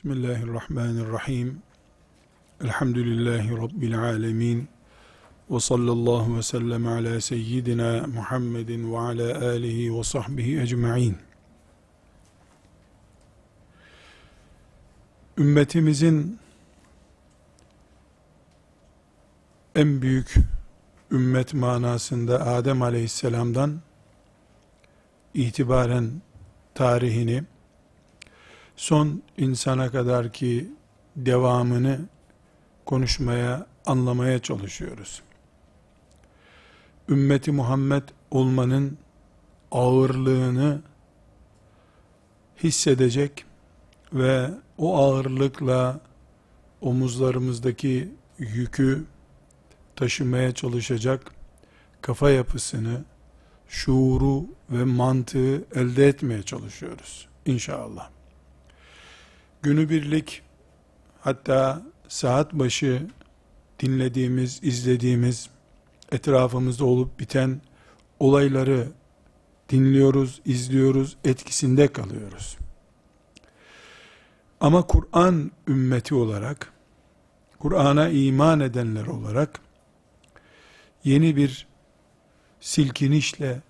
Bismillahirrahmanirrahim. Elhamdülillahi Rabbil alemin. Ve sallallahu ve sellem ala seyyidina Muhammedin ve ala alihi ve sahbihi ecma'in. Ümmetimizin en büyük ümmet manasında Adem aleyhisselamdan itibaren tarihini son insana kadar ki devamını konuşmaya, anlamaya çalışıyoruz. Ümmeti Muhammed olmanın ağırlığını hissedecek ve o ağırlıkla omuzlarımızdaki yükü taşımaya çalışacak kafa yapısını, şuuru ve mantığı elde etmeye çalışıyoruz inşallah günübirlik hatta saat başı dinlediğimiz, izlediğimiz, etrafımızda olup biten olayları dinliyoruz, izliyoruz, etkisinde kalıyoruz. Ama Kur'an ümmeti olarak, Kur'an'a iman edenler olarak, yeni bir silkinişle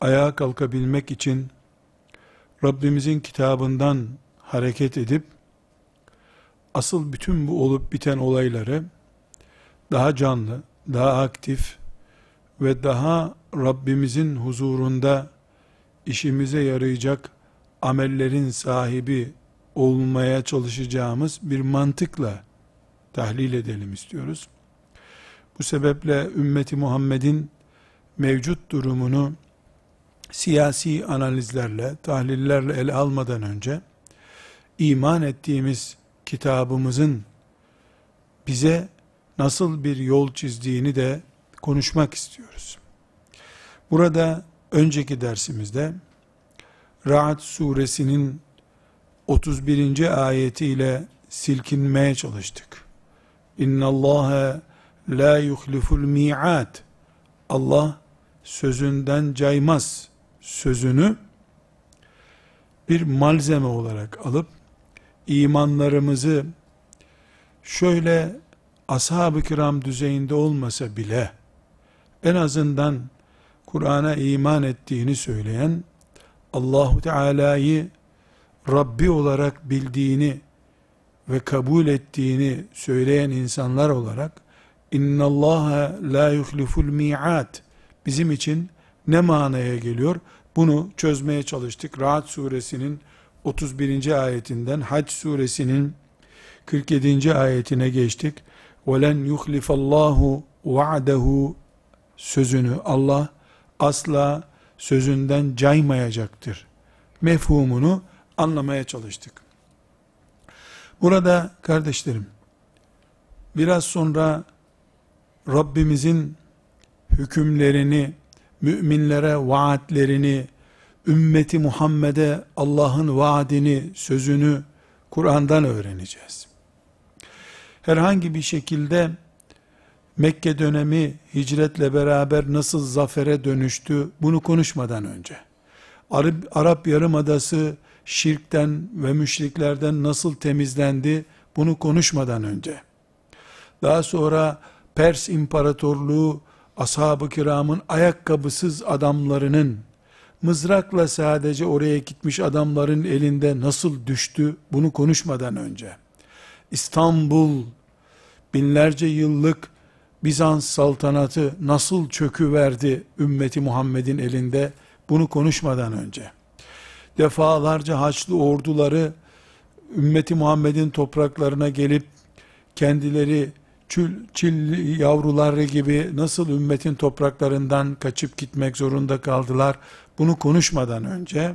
ayağa kalkabilmek için, Rabbimizin kitabından hareket edip, asıl bütün bu olup biten olayları daha canlı, daha aktif ve daha Rabbimizin huzurunda işimize yarayacak amellerin sahibi olmaya çalışacağımız bir mantıkla tahlil edelim istiyoruz. Bu sebeple ümmeti Muhammed'in mevcut durumunu siyasi analizlerle, tahlillerle ele almadan önce iman ettiğimiz kitabımızın bize nasıl bir yol çizdiğini de konuşmak istiyoruz. Burada önceki dersimizde Ra'd suresinin 31. ayetiyle silkinmeye çalıştık. İnna Allah la yuhliful mi'at. Allah sözünden caymaz sözünü bir malzeme olarak alıp imanlarımızı şöyle ashab-ı kiram düzeyinde olmasa bile en azından Kur'an'a iman ettiğini söyleyen Allahu Teala'yı Rabbi olarak bildiğini ve kabul ettiğini söyleyen insanlar olarak inna Allah la yuhliful mi'at bizim için ne manaya geliyor? Bunu çözmeye çalıştık. Rahat suresinin 31. ayetinden Hac suresinin 47. ayetine geçtik. وَلَنْ يُخْلِفَ اللّٰهُ وَعْدَهُ sözünü Allah asla sözünden caymayacaktır. Mefhumunu anlamaya çalıştık. Burada kardeşlerim, biraz sonra Rabbimizin hükümlerini, müminlere vaatlerini, ümmeti Muhammed'e Allah'ın vaadini, sözünü Kur'an'dan öğreneceğiz. Herhangi bir şekilde Mekke dönemi hicretle beraber nasıl zafere dönüştü bunu konuşmadan önce. Arap, Arap Yarımadası şirkten ve müşriklerden nasıl temizlendi bunu konuşmadan önce. Daha sonra Pers İmparatorluğu ashab-ı kiramın ayakkabısız adamlarının mızrakla sadece oraya gitmiş adamların elinde nasıl düştü bunu konuşmadan önce. İstanbul binlerce yıllık Bizans saltanatı nasıl çöküverdi ümmeti Muhammed'in elinde bunu konuşmadan önce. Defalarca Haçlı orduları ümmeti Muhammed'in topraklarına gelip kendileri çül, çil yavruları gibi nasıl ümmetin topraklarından kaçıp gitmek zorunda kaldılar bunu konuşmadan önce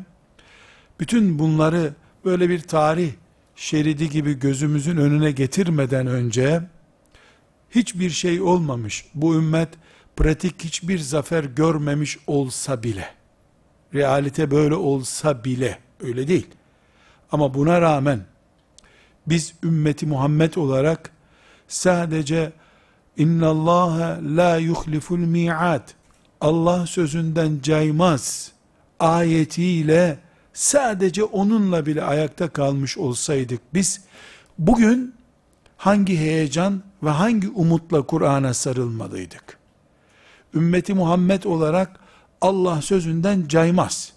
bütün bunları böyle bir tarih şeridi gibi gözümüzün önüne getirmeden önce hiçbir şey olmamış. Bu ümmet pratik hiçbir zafer görmemiş olsa bile realite böyle olsa bile öyle değil. Ama buna rağmen biz ümmeti Muhammed olarak sadece inna Allah la yuhliful mi'at Allah sözünden caymaz ayetiyle sadece onunla bile ayakta kalmış olsaydık biz bugün hangi heyecan ve hangi umutla Kur'an'a sarılmalıydık? Ümmeti Muhammed olarak Allah sözünden caymaz.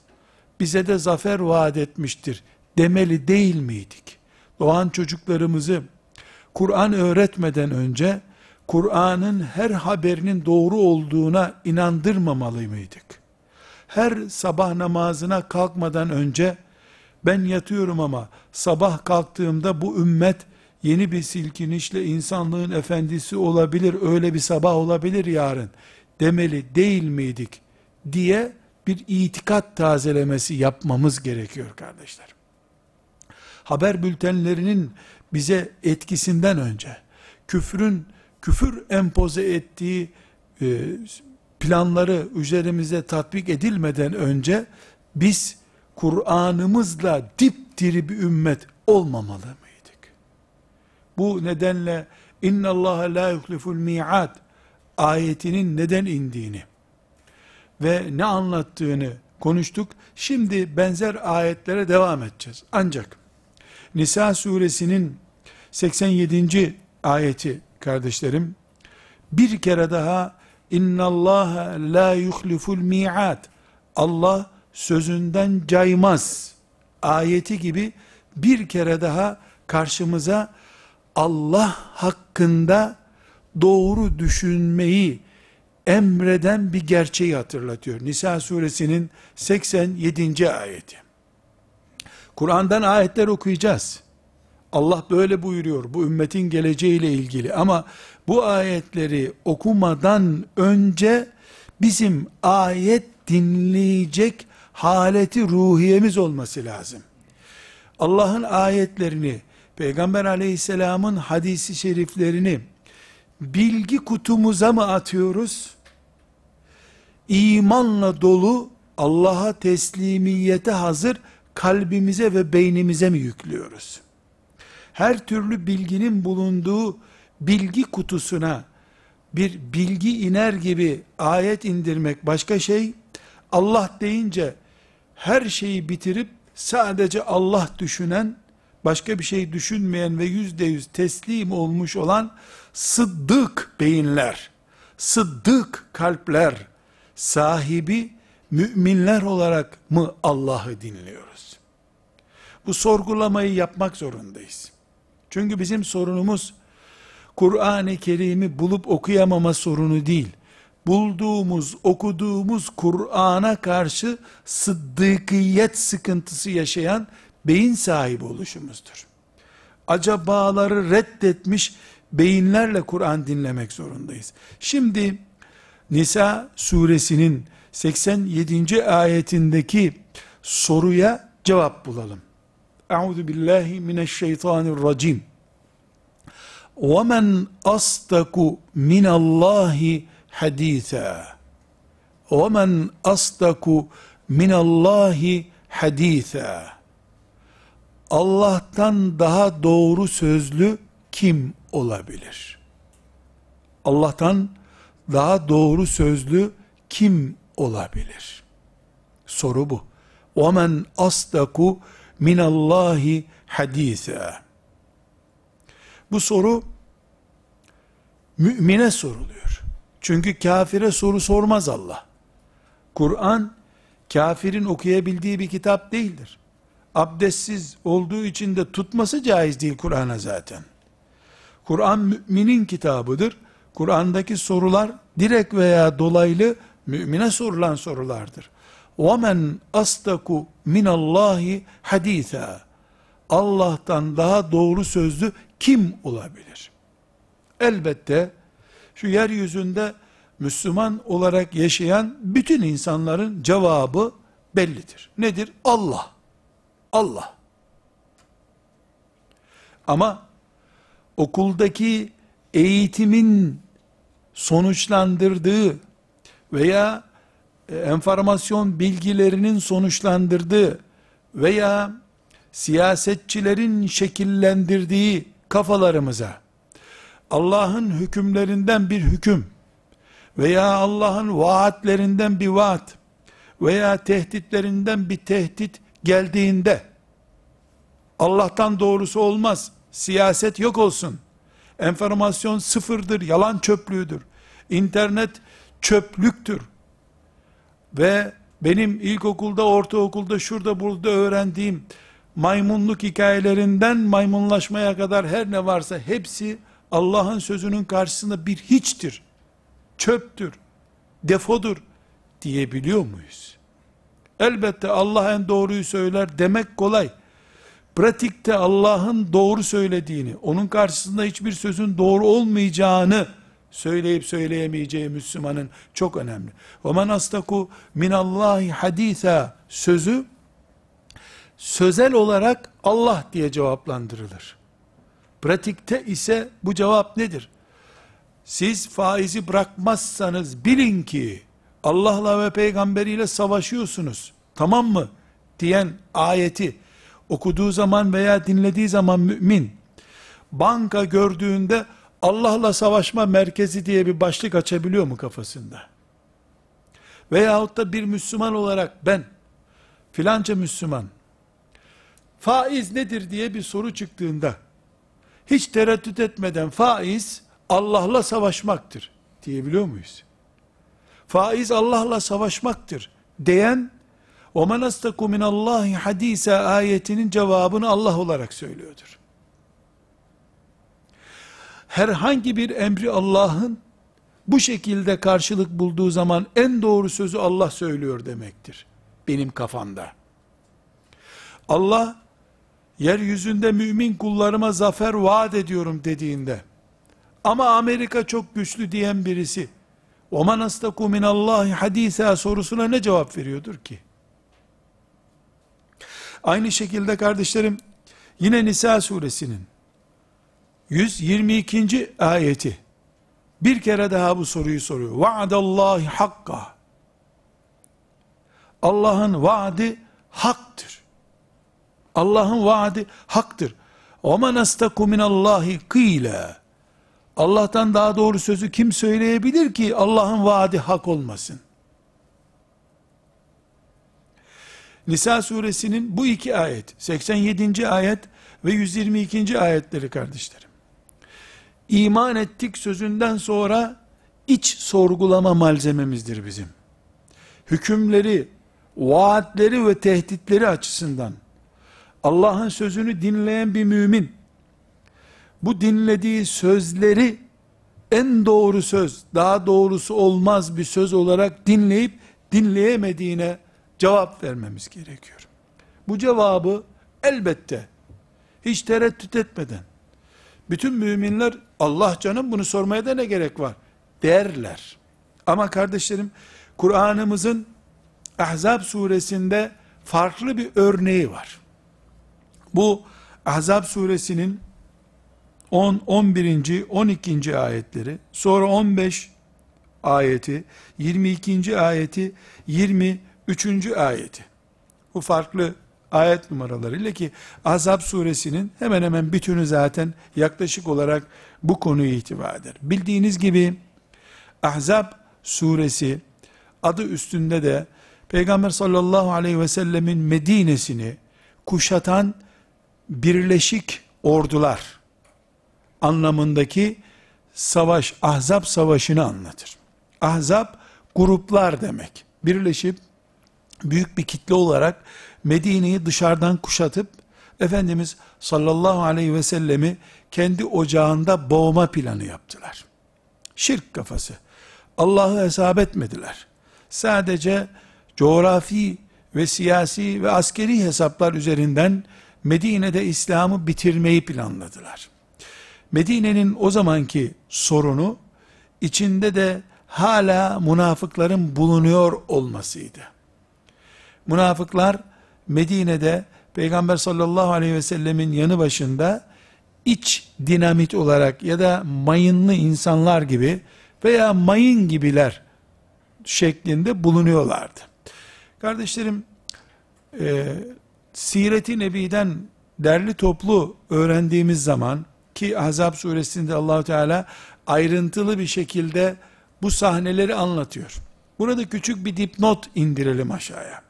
Bize de zafer vaat etmiştir demeli değil miydik? Doğan çocuklarımızı Kur'an öğretmeden önce Kur'an'ın her haberinin doğru olduğuna inandırmamalı mıydık? Her sabah namazına kalkmadan önce ben yatıyorum ama sabah kalktığımda bu ümmet yeni bir silkinişle insanlığın efendisi olabilir, öyle bir sabah olabilir yarın demeli değil miydik diye bir itikat tazelemesi yapmamız gerekiyor kardeşler. Haber bültenlerinin bize etkisinden önce küfrün küfür empoze ettiği e, planları üzerimize tatbik edilmeden önce biz Kur'an'ımızla dipdiri bir ümmet olmamalı mıydık? Bu nedenle inna Allah la yuhliful mi'ad ayetinin neden indiğini ve ne anlattığını konuştuk. Şimdi benzer ayetlere devam edeceğiz. Ancak Nisa suresinin 87. ayeti kardeşlerim bir kere daha inna Allah la yuhliful mi'ad Allah sözünden caymaz ayeti gibi bir kere daha karşımıza Allah hakkında doğru düşünmeyi emreden bir gerçeği hatırlatıyor. Nisa suresinin 87. ayeti. Kur'an'dan ayetler okuyacağız. Allah böyle buyuruyor bu ümmetin geleceğiyle ilgili ama bu ayetleri okumadan önce bizim ayet dinleyecek haleti ruhiyemiz olması lazım. Allah'ın ayetlerini, Peygamber aleyhisselamın hadisi şeriflerini bilgi kutumuza mı atıyoruz? İmanla dolu, Allah'a teslimiyete hazır kalbimize ve beynimize mi yüklüyoruz? Her türlü bilginin bulunduğu bilgi kutusuna bir bilgi iner gibi ayet indirmek başka şey, Allah deyince her şeyi bitirip sadece Allah düşünen, başka bir şey düşünmeyen ve yüzde yüz teslim olmuş olan sıddık beyinler, sıddık kalpler sahibi müminler olarak mı Allah'ı dinliyoruz? Bu sorgulamayı yapmak zorundayız. Çünkü bizim sorunumuz Kur'an-ı Kerim'i bulup okuyamama sorunu değil. Bulduğumuz, okuduğumuz Kur'an'a karşı sıddıkiyet sıkıntısı yaşayan beyin sahibi oluşumuzdur. Acabaları reddetmiş beyinlerle Kur'an dinlemek zorundayız. Şimdi Nisa suresinin 87. ayetindeki soruya cevap bulalım. Euzu billahi mineşşeytanirracim. وَمَنْ أَصْدَقُ مِنَ اللّٰهِ حَد۪يثًا وَمَنْ أَصْدَقُ مِنَ اللّٰهِ حَد۪يثًا Allah'tan daha doğru sözlü kim olabilir? Allah'tan daha doğru sözlü kim olabilir? Soru bu. وَمَنْ أَصْدَقُ مِنَ اللّٰهِ حَد۪يثًا Bu soru mümine soruluyor. Çünkü kafire soru sormaz Allah. Kur'an kafirin okuyabildiği bir kitap değildir. Abdestsiz olduğu için de tutması caiz değil Kur'an'a zaten. Kur'an müminin kitabıdır. Kur'an'daki sorular direkt veya dolaylı mümine sorulan sorulardır. وَمَنْ أَصْدَقُ مِنَ اللّٰهِ حَد۪يثًا Allah'tan daha doğru sözlü kim olabilir? Elbette şu yeryüzünde Müslüman olarak yaşayan bütün insanların cevabı bellidir. Nedir? Allah. Allah. Ama okuldaki eğitimin sonuçlandırdığı veya e, enformasyon bilgilerinin sonuçlandırdığı veya siyasetçilerin şekillendirdiği kafalarımıza Allah'ın hükümlerinden bir hüküm veya Allah'ın vaatlerinden bir vaat veya tehditlerinden bir tehdit geldiğinde Allah'tan doğrusu olmaz. Siyaset yok olsun. Enformasyon sıfırdır, yalan çöplüğüdür. İnternet çöplüktür. Ve benim ilkokulda, ortaokulda, şurada burada öğrendiğim maymunluk hikayelerinden maymunlaşmaya kadar her ne varsa hepsi Allah'ın sözünün karşısında bir hiçtir. Çöptür, defodur diyebiliyor muyuz? Elbette Allah en doğruyu söyler demek kolay. Pratikte Allah'ın doğru söylediğini, onun karşısında hiçbir sözün doğru olmayacağını söyleyip söyleyemeyeceği Müslümanın çok önemli. وَمَنْ أَسْتَكُ مِنَ اللّٰهِ حَد۪يثًا sözü sözel olarak Allah diye cevaplandırılır. Pratikte ise bu cevap nedir? Siz faizi bırakmazsanız bilin ki Allah'la ve peygamberiyle savaşıyorsunuz. Tamam mı? diyen ayeti okuduğu zaman veya dinlediği zaman mümin banka gördüğünde Allah'la savaşma merkezi diye bir başlık açabiliyor mu kafasında? Veyahut da bir Müslüman olarak ben filanca Müslüman faiz nedir diye bir soru çıktığında hiç tereddüt etmeden faiz Allah'la savaşmaktır diyebiliyor muyuz? Faiz Allah'la savaşmaktır diyen وَمَنْ أَسْتَكُ مِنَ اللّٰهِ hadise ayetinin cevabını Allah olarak söylüyordur. Herhangi bir emri Allah'ın bu şekilde karşılık bulduğu zaman en doğru sözü Allah söylüyor demektir. Benim kafamda. Allah yeryüzünde mümin kullarıma zafer vaat ediyorum dediğinde ama Amerika çok güçlü diyen birisi وَمَنْ أَسْتَكُ مِنَ اللّٰهِ حَد۪يثًا sorusuna ne cevap veriyordur ki? Aynı şekilde kardeşlerim yine Nisa suresinin 122. ayeti bir kere daha bu soruyu soruyor. Vaadallahi hakka. Allah'ın vaadi haktır. Allah'ın vaadi haktır. وَمَنْ أَسْتَكُ مِنَ اللّٰهِ قِيلًا Allah'tan daha doğru sözü kim söyleyebilir ki Allah'ın vaadi hak olmasın? Nisa suresinin bu iki ayet, 87. ayet ve 122. ayetleri kardeşlerim. İman ettik sözünden sonra iç sorgulama malzememizdir bizim. Hükümleri, vaatleri ve tehditleri açısından Allah'ın sözünü dinleyen bir mümin bu dinlediği sözleri en doğru söz, daha doğrusu olmaz bir söz olarak dinleyip dinleyemediğine cevap vermemiz gerekiyor. Bu cevabı elbette hiç tereddüt etmeden bütün müminler Allah canım bunu sormaya da ne gerek var derler. Ama kardeşlerim Kur'an'ımızın Ahzab suresinde farklı bir örneği var. Bu Ahzab suresinin 10, 11. 12. ayetleri, sonra 15 ayeti, 22. ayeti, 23. ayeti. Bu farklı ayet numaralarıyla ki Azab suresinin hemen hemen bütünü zaten yaklaşık olarak bu konuyu ihtiva eder. Bildiğiniz gibi Ahzab suresi adı üstünde de Peygamber sallallahu aleyhi ve sellemin Medine'sini kuşatan birleşik ordular anlamındaki savaş, ahzab savaşını anlatır. Ahzab gruplar demek. Birleşip büyük bir kitle olarak Medine'yi dışarıdan kuşatıp Efendimiz sallallahu aleyhi ve sellemi kendi ocağında boğma planı yaptılar. Şirk kafası. Allah'ı hesap etmediler. Sadece coğrafi ve siyasi ve askeri hesaplar üzerinden Medine'de İslam'ı bitirmeyi planladılar. Medine'nin o zamanki sorunu içinde de hala münafıkların bulunuyor olmasıydı. Münafıklar Medine'de Peygamber sallallahu aleyhi ve sellemin yanı başında iç dinamit olarak ya da mayınlı insanlar gibi veya mayın gibiler şeklinde bulunuyorlardı. Kardeşlerim, Siret-i Nebi'den derli toplu öğrendiğimiz zaman ki Ahzab suresinde Allahu Teala ayrıntılı bir şekilde bu sahneleri anlatıyor. Burada küçük bir dipnot indirelim aşağıya.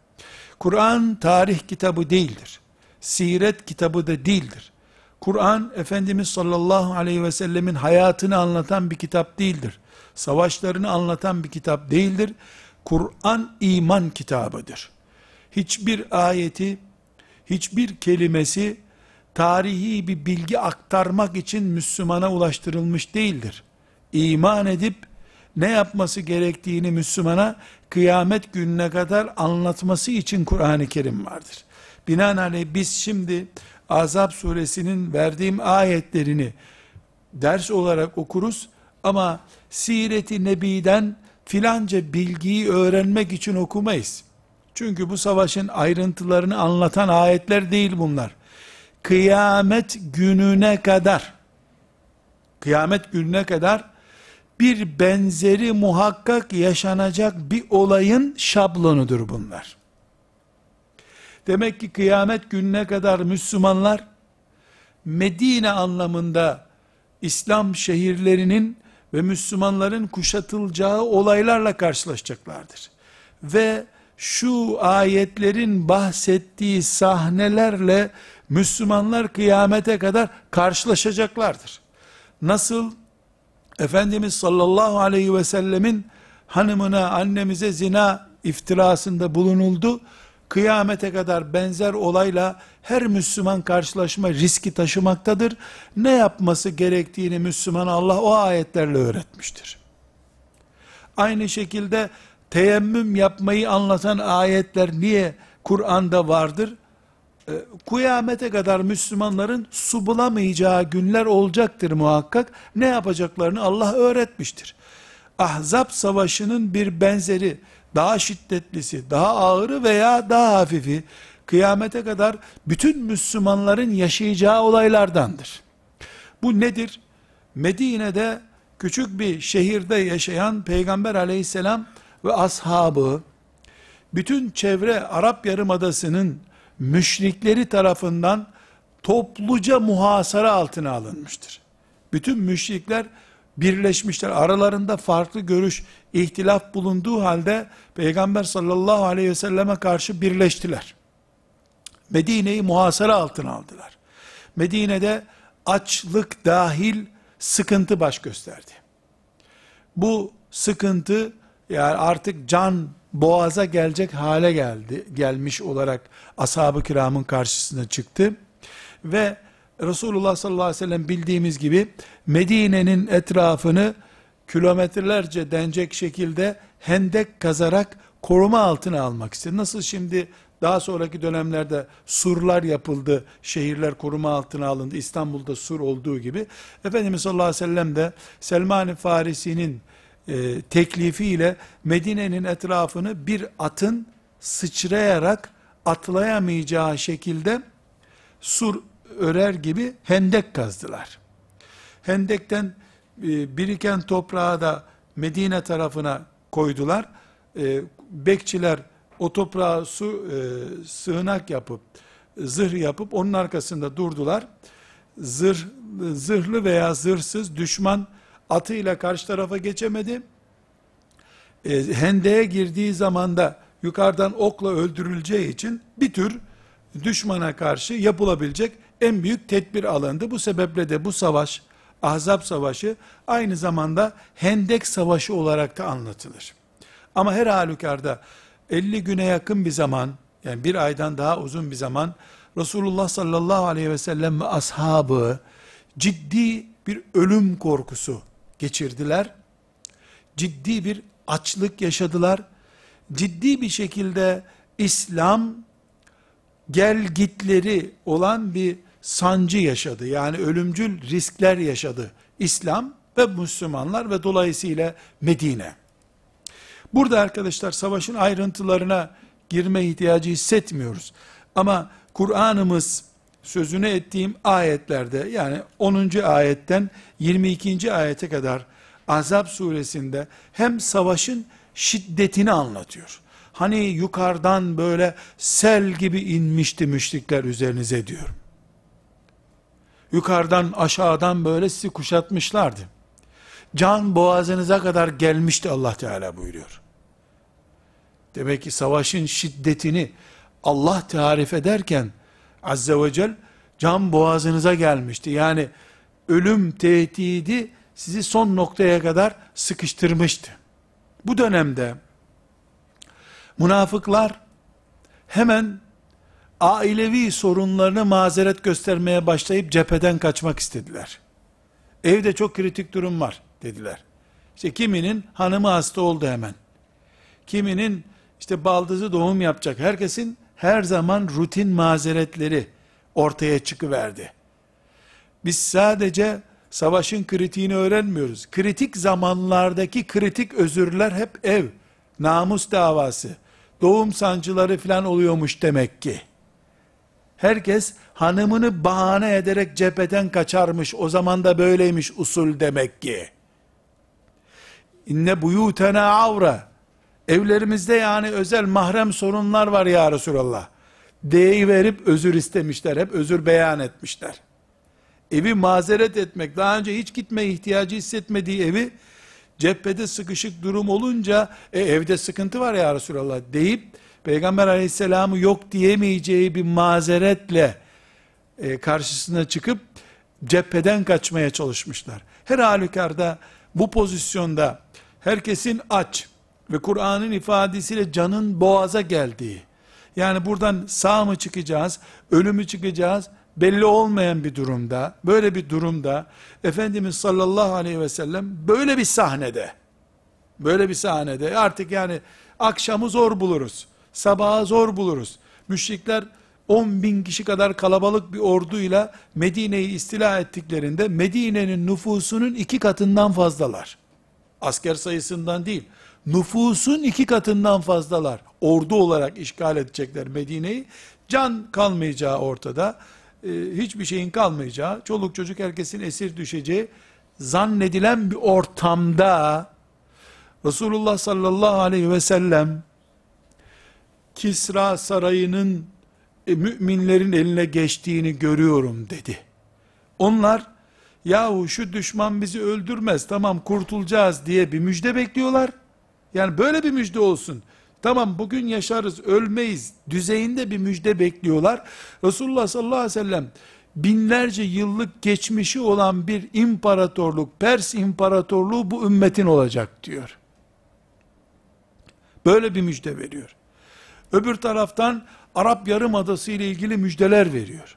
Kur'an tarih kitabı değildir. Siret kitabı da değildir. Kur'an Efendimiz sallallahu aleyhi ve sellemin hayatını anlatan bir kitap değildir. Savaşlarını anlatan bir kitap değildir. Kur'an iman kitabıdır. Hiçbir ayeti, hiçbir kelimesi tarihi bir bilgi aktarmak için Müslümana ulaştırılmış değildir. İman edip ne yapması gerektiğini Müslümana kıyamet gününe kadar anlatması için Kur'an-ı Kerim vardır. Binaenaleyh biz şimdi Azap suresinin verdiğim ayetlerini ders olarak okuruz ama Siret-i Nebi'den filanca bilgiyi öğrenmek için okumayız. Çünkü bu savaşın ayrıntılarını anlatan ayetler değil bunlar. Kıyamet gününe kadar kıyamet gününe kadar bir benzeri muhakkak yaşanacak bir olayın şablonudur bunlar. Demek ki kıyamet gününe kadar Müslümanlar Medine anlamında İslam şehirlerinin ve Müslümanların kuşatılacağı olaylarla karşılaşacaklardır. Ve şu ayetlerin bahsettiği sahnelerle Müslümanlar kıyamete kadar karşılaşacaklardır. Nasıl Efendimiz sallallahu aleyhi ve sellemin hanımına, annemize zina iftirasında bulunuldu. Kıyamete kadar benzer olayla her Müslüman karşılaşma riski taşımaktadır. Ne yapması gerektiğini Müslüman Allah o ayetlerle öğretmiştir. Aynı şekilde teyemmüm yapmayı anlatan ayetler niye Kur'an'da vardır? E, kıyamete kadar Müslümanların su bulamayacağı günler olacaktır muhakkak. Ne yapacaklarını Allah öğretmiştir. Ahzab savaşının bir benzeri, daha şiddetlisi, daha ağırı veya daha hafifi, kıyamete kadar bütün Müslümanların yaşayacağı olaylardandır. Bu nedir? Medine'de küçük bir şehirde yaşayan Peygamber aleyhisselam ve ashabı, bütün çevre Arap Yarımadası'nın müşrikleri tarafından topluca muhasara altına alınmıştır. Bütün müşrikler birleşmişler. Aralarında farklı görüş, ihtilaf bulunduğu halde Peygamber sallallahu aleyhi ve selleme karşı birleştiler. Medine'yi muhasara altına aldılar. Medine'de açlık dahil sıkıntı baş gösterdi. Bu sıkıntı yani artık can boğaza gelecek hale geldi, gelmiş olarak ashab-ı kiramın karşısına çıktı. Ve Resulullah sallallahu aleyhi ve sellem bildiğimiz gibi Medine'nin etrafını kilometrelerce denecek şekilde hendek kazarak koruma altına almak istedi. Nasıl şimdi daha sonraki dönemlerde surlar yapıldı, şehirler koruma altına alındı, İstanbul'da sur olduğu gibi. Efendimiz sallallahu aleyhi ve sellem de Selman-ı Farisi'nin e, teklifiyle Medine'nin etrafını bir atın sıçrayarak atlayamayacağı şekilde sur örer gibi hendek kazdılar. Hendekten e, biriken toprağı da Medine tarafına koydular. E, bekçiler o toprağı su e, sığınak yapıp zırh yapıp onun arkasında durdular. Zırh zırhlı veya zırhsız düşman atıyla karşı tarafa geçemedi. E, hendeye girdiği zaman da yukarıdan okla öldürüleceği için bir tür düşmana karşı yapılabilecek en büyük tedbir alındı. Bu sebeple de bu savaş, Ahzab Savaşı aynı zamanda Hendek Savaşı olarak da anlatılır. Ama her halükarda 50 güne yakın bir zaman, yani bir aydan daha uzun bir zaman, Resulullah sallallahu aleyhi ve sellem ve ashabı ciddi bir ölüm korkusu geçirdiler. Ciddi bir açlık yaşadılar. Ciddi bir şekilde İslam gel gitleri olan bir sancı yaşadı. Yani ölümcül riskler yaşadı. İslam ve Müslümanlar ve dolayısıyla Medine. Burada arkadaşlar savaşın ayrıntılarına girme ihtiyacı hissetmiyoruz. Ama Kur'an'ımız sözünü ettiğim ayetlerde yani 10. ayetten 22. ayete kadar Azap suresinde hem savaşın şiddetini anlatıyor. Hani yukarıdan böyle sel gibi inmişti müşrikler üzerinize diyor. Yukarıdan aşağıdan böyle sizi kuşatmışlardı. Can boğazınıza kadar gelmişti Allah Teala buyuruyor. Demek ki savaşın şiddetini Allah tarif ederken Azze ve Celle can boğazınıza gelmişti. Yani ölüm tehdidi sizi son noktaya kadar sıkıştırmıştı. Bu dönemde münafıklar hemen ailevi sorunlarını mazeret göstermeye başlayıp cepheden kaçmak istediler. Evde çok kritik durum var dediler. İşte kiminin hanımı hasta oldu hemen. Kiminin işte baldızı doğum yapacak. Herkesin her zaman rutin mazeretleri ortaya çıkıverdi. Biz sadece savaşın kritiğini öğrenmiyoruz. Kritik zamanlardaki kritik özürler hep ev, namus davası, doğum sancıları falan oluyormuş demek ki. Herkes hanımını bahane ederek cepheden kaçarmış. O zaman da böyleymiş usul demek ki. İnne buyutena avra. Evlerimizde yani özel mahrem sorunlar var ya Resulallah. Verip özür istemişler. Hep özür beyan etmişler. Evi mazeret etmek, daha önce hiç gitme ihtiyacı hissetmediği evi, cephede sıkışık durum olunca, e, evde sıkıntı var ya Resulallah deyip, Peygamber aleyhisselamı yok diyemeyeceği bir mazeretle, e, karşısına çıkıp, cepheden kaçmaya çalışmışlar. Her halükarda, bu pozisyonda, herkesin aç ve Kur'an'ın ifadesiyle canın boğaza geldiği, yani buradan sağ mı çıkacağız, ölümü çıkacağız, belli olmayan bir durumda, böyle bir durumda, Efendimiz sallallahu aleyhi ve sellem böyle bir sahnede, böyle bir sahnede, artık yani akşamı zor buluruz, sabahı zor buluruz. Müşrikler 10 bin kişi kadar kalabalık bir orduyla Medine'yi istila ettiklerinde, Medine'nin nüfusunun iki katından fazlalar. Asker sayısından değil, nüfusun iki katından fazlalar. Ordu olarak işgal edecekler Medine'yi. Can kalmayacağı ortada. E, hiçbir şeyin kalmayacağı, çoluk çocuk herkesin esir düşeceği zannedilen bir ortamda Resulullah sallallahu aleyhi ve sellem Kisra sarayının e, müminlerin eline geçtiğini görüyorum dedi. Onlar yahu şu düşman bizi öldürmez tamam kurtulacağız diye bir müjde bekliyorlar. Yani böyle bir müjde olsun. Tamam bugün yaşarız, ölmeyiz düzeyinde bir müjde bekliyorlar. Resulullah sallallahu aleyhi ve sellem binlerce yıllık geçmişi olan bir imparatorluk, Pers imparatorluğu bu ümmetin olacak diyor. Böyle bir müjde veriyor. Öbür taraftan Arap Yarımadası ile ilgili müjdeler veriyor.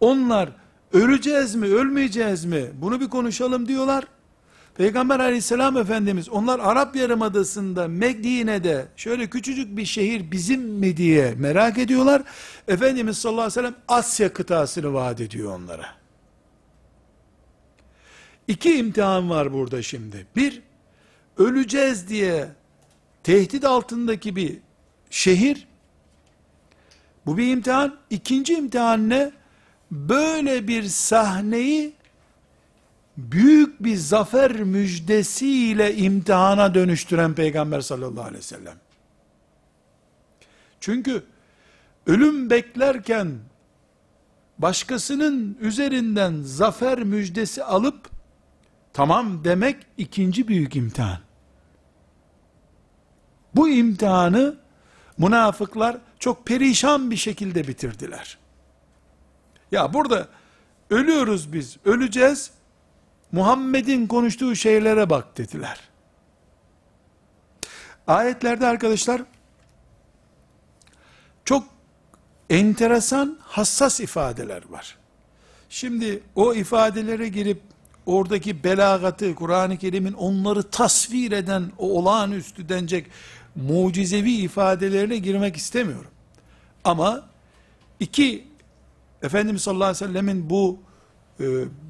Onlar öleceğiz mi, ölmeyeceğiz mi? Bunu bir konuşalım diyorlar. Peygamber aleyhisselam efendimiz onlar Arap Yarımadası'nda Medine'de şöyle küçücük bir şehir bizim mi diye merak ediyorlar. Efendimiz sallallahu aleyhi ve sellem Asya kıtasını vaat ediyor onlara. İki imtihan var burada şimdi. Bir, öleceğiz diye tehdit altındaki bir şehir, bu bir imtihan. İkinci imtihan ne? Böyle bir sahneyi büyük bir zafer müjdesiyle imtihana dönüştüren Peygamber sallallahu aleyhi ve sellem. Çünkü ölüm beklerken başkasının üzerinden zafer müjdesi alıp tamam demek ikinci büyük imtihan. Bu imtihanı münafıklar çok perişan bir şekilde bitirdiler. Ya burada ölüyoruz biz, öleceğiz. Muhammed'in konuştuğu şeylere bak dediler. Ayetlerde arkadaşlar çok enteresan, hassas ifadeler var. Şimdi o ifadelere girip oradaki belagatı, Kur'an-ı Kerim'in onları tasvir eden o olağanüstü denecek mucizevi ifadelerine girmek istemiyorum. Ama iki Efendimiz sallallahu aleyhi ve sellemin bu e,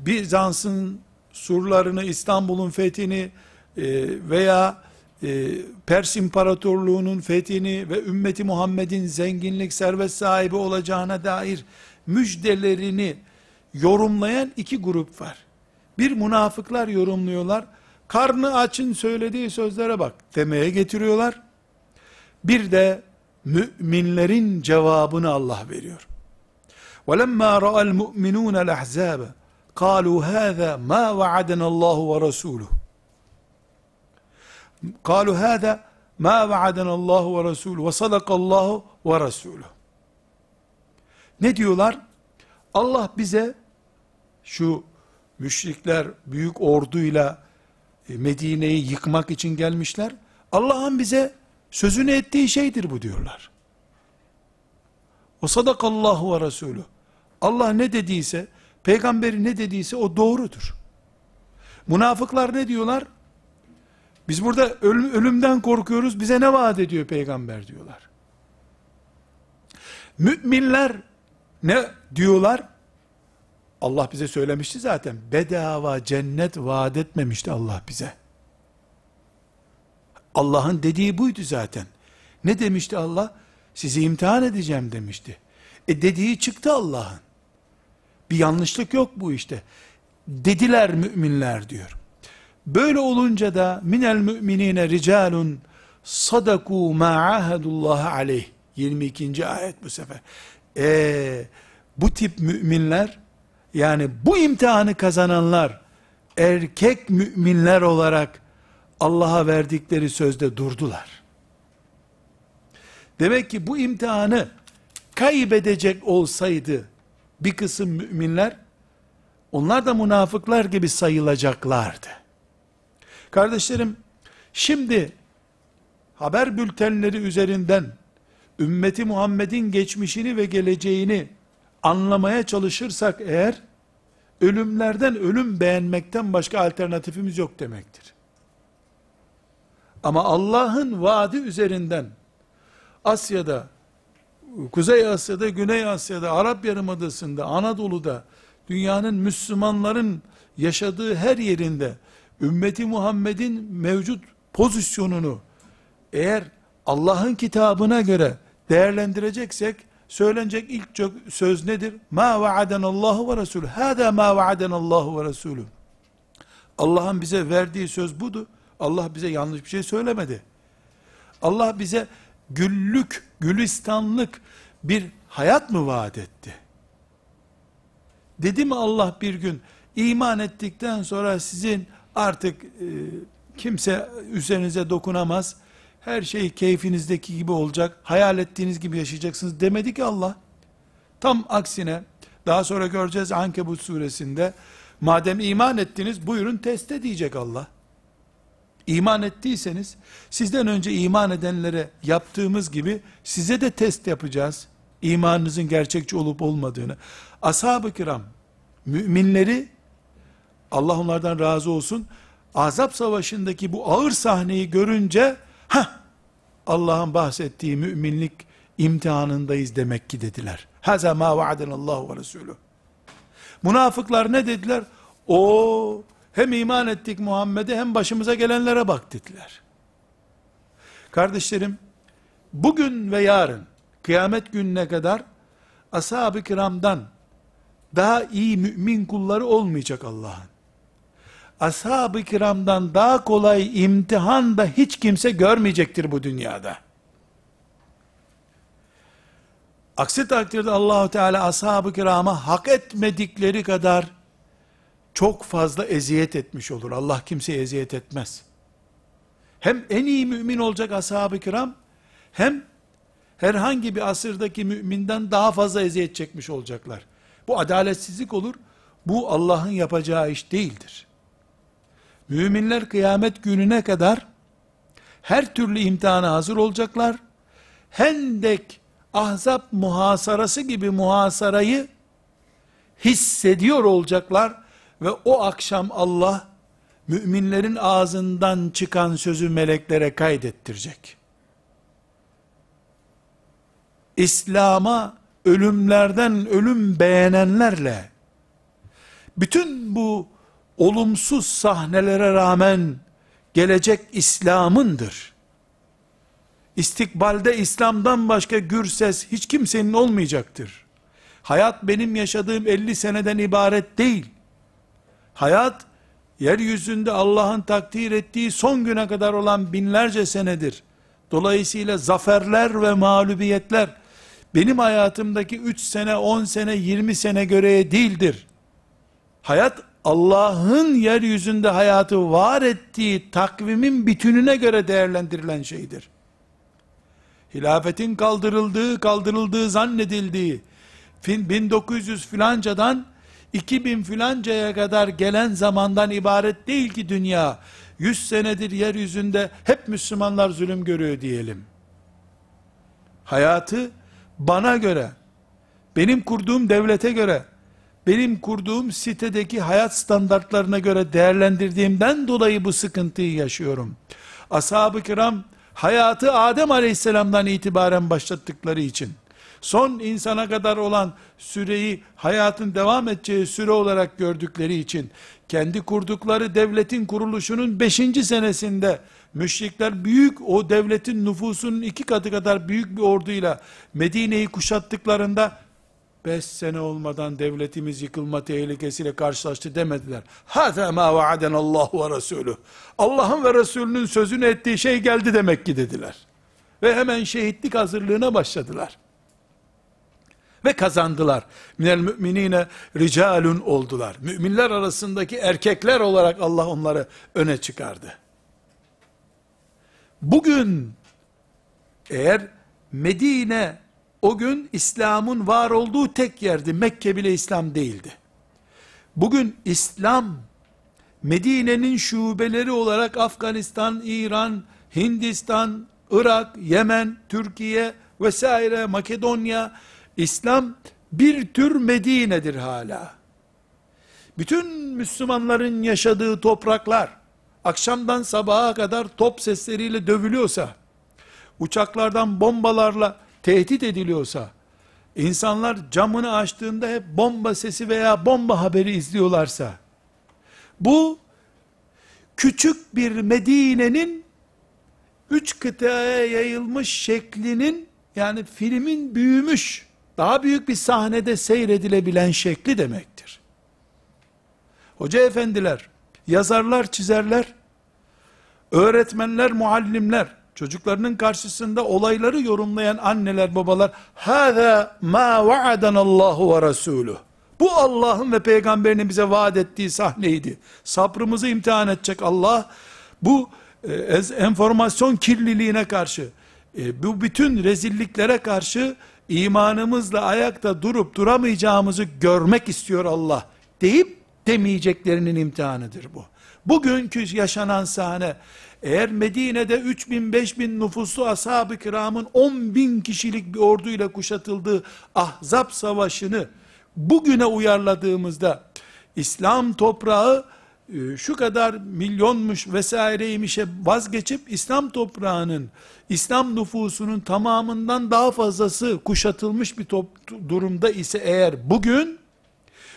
Bizans'ın surlarını, İstanbul'un fethini e, veya e, Pers İmparatorluğu'nun fethini ve ümmeti Muhammed'in zenginlik, servet sahibi olacağına dair müjdelerini yorumlayan iki grup var. Bir münafıklar yorumluyorlar. Karnı açın söylediği sözlere bak demeye getiriyorlar. Bir de müminlerin cevabını Allah veriyor. وَلَمَّا رَأَى الْمُؤْمِنُونَ الْأَحْزَابَ قالوا هذا ما وعدنا الله ورسوله قالوا هذا ما وعدنا الله ورسوله وصدق الله ورسوله Ne diyorlar? Allah bize şu müşrikler büyük orduyla e, Medine'yi yıkmak için gelmişler. Allah'ın bize sözünü ettiği şeydir bu diyorlar. O sadakallahu ve Resulü. Allah ne dediyse, peygamberi ne dediyse o doğrudur. Münafıklar ne diyorlar? Biz burada ölüm, ölümden korkuyoruz, bize ne vaat ediyor peygamber diyorlar. Müminler ne diyorlar? Allah bize söylemişti zaten. Bedava cennet vaat etmemişti Allah bize. Allah'ın dediği buydu zaten. Ne demişti Allah? Sizi imtihan edeceğim demişti. E dediği çıktı Allah'ın. Bir yanlışlık yok bu işte. Dediler müminler diyor. Böyle olunca da minel müminine ricalun sadaku ma ahadullah aleyh. 22. ayet bu sefer. E, bu tip müminler yani bu imtihanı kazananlar erkek müminler olarak Allah'a verdikleri sözde durdular. Demek ki bu imtihanı kaybedecek olsaydı bir kısım müminler onlar da münafıklar gibi sayılacaklardı. Kardeşlerim şimdi haber bültenleri üzerinden ümmeti Muhammed'in geçmişini ve geleceğini anlamaya çalışırsak eğer ölümlerden ölüm beğenmekten başka alternatifimiz yok demektir. Ama Allah'ın vaadi üzerinden Asya'da, Kuzey Asya'da, Güney Asya'da, Arap Yarımadası'nda, Anadolu'da, dünyanın Müslümanların yaşadığı her yerinde, ümmeti Muhammed'in mevcut pozisyonunu, eğer Allah'ın kitabına göre değerlendireceksek, söylenecek ilk söz nedir? Ma vaadenallahu ve Resulü. Hada ma vaadenallahu ve Resulü. Allah'ın bize verdiği söz budu. Allah bize yanlış bir şey söylemedi. Allah bize güllük, gülistanlık bir hayat mı vaat etti? Dedi mi Allah bir gün iman ettikten sonra sizin artık e, kimse üzerinize dokunamaz, her şey keyfinizdeki gibi olacak, hayal ettiğiniz gibi yaşayacaksınız demedi ki Allah. Tam aksine, daha sonra göreceğiz Ankebut suresinde, madem iman ettiniz buyurun teste diyecek Allah. İman ettiyseniz, sizden önce iman edenlere yaptığımız gibi, size de test yapacağız. İmanınızın gerçekçi olup olmadığını. Ashab-ı kiram, müminleri, Allah onlardan razı olsun, Azap savaşındaki bu ağır sahneyi görünce, ha Allah'ın bahsettiği müminlik imtihanındayız demek ki dediler. Haza ma vaadenallahu ve Resulü. Münafıklar ne dediler? O hem iman ettik Muhammed'e hem başımıza gelenlere bak dediler. Kardeşlerim, bugün ve yarın, kıyamet gününe kadar, ashab-ı kiramdan, daha iyi mümin kulları olmayacak Allah'ın. Ashab-ı kiramdan daha kolay imtihan da hiç kimse görmeyecektir bu dünyada. Aksi takdirde Allahu Teala ashab-ı kirama hak etmedikleri kadar çok fazla eziyet etmiş olur. Allah kimseye eziyet etmez. Hem en iyi mümin olacak ashab-ı kiram, hem herhangi bir asırdaki müminden daha fazla eziyet çekmiş olacaklar. Bu adaletsizlik olur. Bu Allah'ın yapacağı iş değildir. Müminler kıyamet gününe kadar her türlü imtihana hazır olacaklar. Hendek, ahzap muhasarası gibi muhasarayı hissediyor olacaklar ve o akşam Allah müminlerin ağzından çıkan sözü meleklere kaydettirecek. İslam'a ölümlerden ölüm beğenenlerle bütün bu olumsuz sahnelere rağmen gelecek İslam'ındır. İstikbalde İslam'dan başka gür ses hiç kimsenin olmayacaktır. Hayat benim yaşadığım 50 seneden ibaret değil. Hayat, yeryüzünde Allah'ın takdir ettiği son güne kadar olan binlerce senedir. Dolayısıyla zaferler ve mağlubiyetler, benim hayatımdaki 3 sene, 10 sene, 20 sene göreye değildir. Hayat, Allah'ın yeryüzünde hayatı var ettiği takvimin bütününe göre değerlendirilen şeydir. Hilafetin kaldırıldığı, kaldırıldığı zannedildiği, Fin- 1900 filancadan 2000 filancaya kadar gelen zamandan ibaret değil ki dünya. 100 senedir yeryüzünde hep Müslümanlar zulüm görüyor diyelim. Hayatı bana göre, benim kurduğum devlete göre, benim kurduğum sitedeki hayat standartlarına göre değerlendirdiğimden dolayı bu sıkıntıyı yaşıyorum. Ashab-ı kiram hayatı Adem aleyhisselamdan itibaren başlattıkları için, son insana kadar olan süreyi hayatın devam edeceği süre olarak gördükleri için, kendi kurdukları devletin kuruluşunun 5. senesinde, müşrikler büyük o devletin nüfusunun iki katı kadar büyük bir orduyla Medine'yi kuşattıklarında, 5 sene olmadan devletimiz yıkılma tehlikesiyle karşılaştı demediler. Hâzâ mâ vaaden Allah ve Resulü. Allah'ın ve Resulünün sözünü ettiği şey geldi demek ki dediler. Ve hemen şehitlik hazırlığına başladılar. Ve kazandılar. Minel müminine ricalun oldular. Müminler arasındaki erkekler olarak Allah onları öne çıkardı. Bugün eğer Medine o gün İslam'ın var olduğu tek yerdi. Mekke bile İslam değildi. Bugün İslam Medine'nin şubeleri olarak Afganistan, İran, Hindistan, Irak, Yemen, Türkiye vesaire Makedonya İslam bir tür Medine'dir hala. Bütün Müslümanların yaşadığı topraklar akşamdan sabaha kadar top sesleriyle dövülüyorsa, uçaklardan bombalarla tehdit ediliyorsa, insanlar camını açtığında hep bomba sesi veya bomba haberi izliyorlarsa, bu küçük bir Medine'nin üç kıtaya yayılmış şeklinin yani filmin büyümüş, daha büyük bir sahnede seyredilebilen şekli demektir. Hoca efendiler, yazarlar, çizerler, öğretmenler, muallimler, çocuklarının karşısında olayları yorumlayan anneler, babalar, hâzâ mâ va'adanallahu ve rasûlüh. Bu Allah'ın ve peygamberinin bize vaat ettiği sahneydi. Sabrımızı imtihan edecek Allah, bu e, enformasyon kirliliğine karşı, e, bu bütün rezilliklere karşı imanımızla ayakta durup duramayacağımızı görmek istiyor Allah deyip demeyeceklerinin imtihanıdır bu. Bugünkü yaşanan sahne eğer Medine'de 3 bin 5 bin nüfuslu ashab-ı kiramın 10 bin kişilik bir orduyla kuşatıldığı Ahzab savaşını bugüne uyarladığımızda İslam toprağı şu kadar milyonmuş vesaireymişe vazgeçip İslam toprağının, İslam nüfusunun tamamından daha fazlası kuşatılmış bir top, durumda ise eğer bugün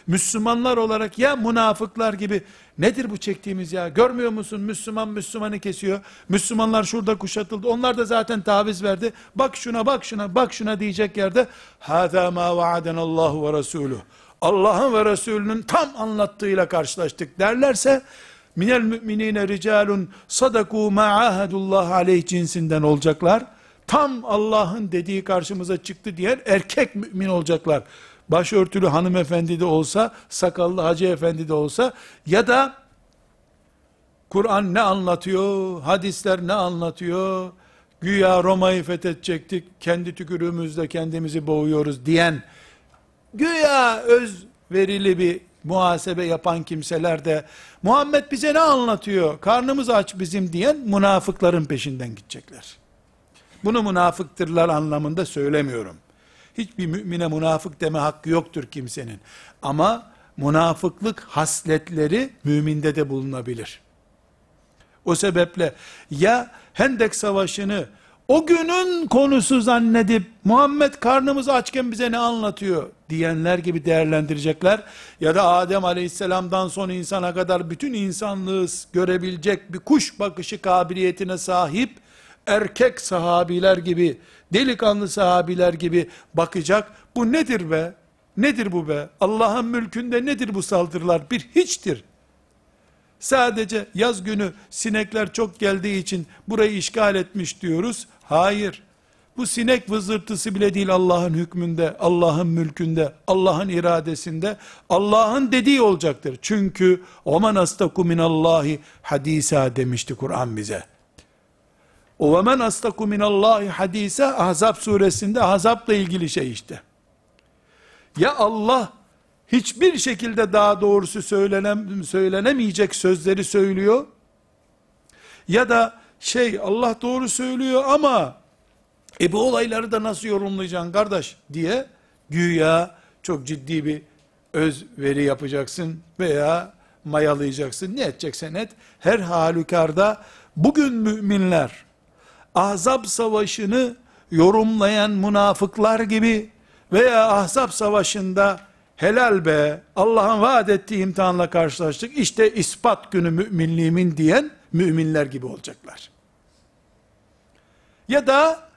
Müslümanlar olarak ya münafıklar gibi nedir bu çektiğimiz ya görmüyor musun? Müslüman Müslümanı kesiyor. Müslümanlar şurada kuşatıldı. Onlar da zaten taviz verdi. Bak şuna bak şuna bak şuna diyecek yerde hâzâ mâ vaadenallahu ve rasûluh Allah'ın ve Resulünün tam anlattığıyla karşılaştık derlerse minel müminine ricalun sadaku ma ahadullah aleyh cinsinden olacaklar. Tam Allah'ın dediği karşımıza çıktı diyen erkek mümin olacaklar. Başörtülü hanımefendi de olsa, sakallı hacı efendi de olsa ya da Kur'an ne anlatıyor, hadisler ne anlatıyor, güya Roma'yı fethedecektik, kendi tükürüğümüzle kendimizi boğuyoruz diyen güya öz verili bir muhasebe yapan kimseler de Muhammed bize ne anlatıyor? Karnımız aç bizim diyen münafıkların peşinden gidecekler. Bunu münafıktırlar anlamında söylemiyorum. Hiçbir mümine münafık deme hakkı yoktur kimsenin. Ama münafıklık hasletleri müminde de bulunabilir. O sebeple ya Hendek Savaşı'nı o günün konusu zannedip Muhammed karnımız açken bize ne anlatıyor diyenler gibi değerlendirecekler. Ya da Adem aleyhisselamdan son insana kadar bütün insanlığı görebilecek bir kuş bakışı kabiliyetine sahip erkek sahabiler gibi delikanlı sahabiler gibi bakacak. Bu nedir be? Nedir bu be? Allah'ın mülkünde nedir bu saldırılar? Bir hiçtir. Sadece yaz günü sinekler çok geldiği için burayı işgal etmiş diyoruz. Hayır. Bu sinek vızırtısı bile değil Allah'ın hükmünde, Allah'ın mülkünde, Allah'ın iradesinde, Allah'ın dediği olacaktır. Çünkü oman astaku minallahi hadisa demişti Kur'an bize. O ve men astaku minallahi hadisa suresinde Ahzab'la ilgili şey işte. Ya Allah hiçbir şekilde daha doğrusu söylenem, söylenemeyecek sözleri söylüyor. Ya da şey Allah doğru söylüyor ama e bu olayları da nasıl yorumlayacaksın kardeş diye güya çok ciddi bir öz veri yapacaksın veya mayalayacaksın. Ne edeceksen et. Her halükarda bugün müminler Ahzab savaşını yorumlayan münafıklar gibi veya Ahzab savaşında helal be Allah'ın vaat ettiği imtihanla karşılaştık işte ispat günü müminliğimin diyen müminler gibi olacaklar. Ya da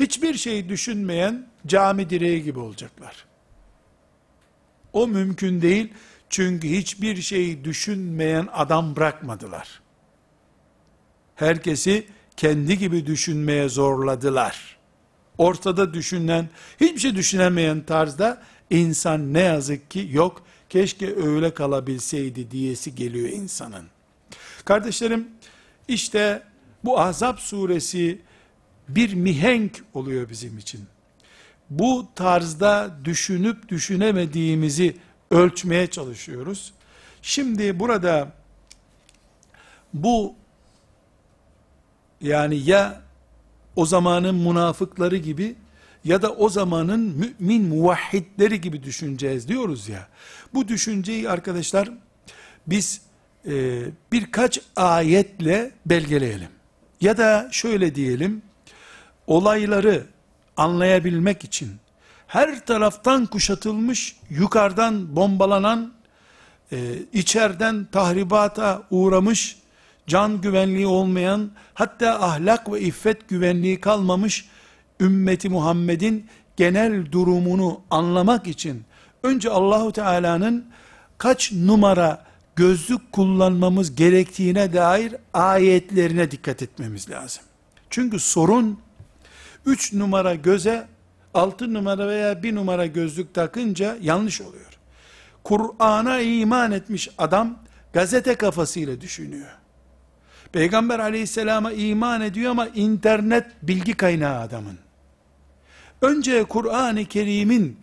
hiçbir şey düşünmeyen cami direği gibi olacaklar. O mümkün değil. Çünkü hiçbir şey düşünmeyen adam bırakmadılar. Herkesi kendi gibi düşünmeye zorladılar. Ortada düşünen, hiçbir şey düşünemeyen tarzda insan ne yazık ki yok. Keşke öyle kalabilseydi diyesi geliyor insanın. Kardeşlerim, işte bu Ahzab suresi bir mihenk oluyor bizim için. Bu tarzda düşünüp düşünemediğimizi ölçmeye çalışıyoruz. Şimdi burada bu yani ya o zamanın münafıkları gibi ya da o zamanın mümin muvahhidleri gibi düşüneceğiz diyoruz ya. Bu düşünceyi arkadaşlar biz e, birkaç ayetle belgeleyelim. Ya da şöyle diyelim, olayları anlayabilmek için her taraftan kuşatılmış, yukarıdan bombalanan, e, içeriden tahribata uğramış, can güvenliği olmayan, hatta ahlak ve iffet güvenliği kalmamış ümmeti Muhammed'in genel durumunu anlamak için önce Allahu Teala'nın kaç numara gözlük kullanmamız gerektiğine dair ayetlerine dikkat etmemiz lazım. Çünkü sorun 3 numara göze 6 numara veya 1 numara gözlük takınca yanlış oluyor. Kur'an'a iman etmiş adam gazete kafasıyla düşünüyor. Peygamber aleyhisselama iman ediyor ama internet bilgi kaynağı adamın. Önce Kur'an-ı Kerim'in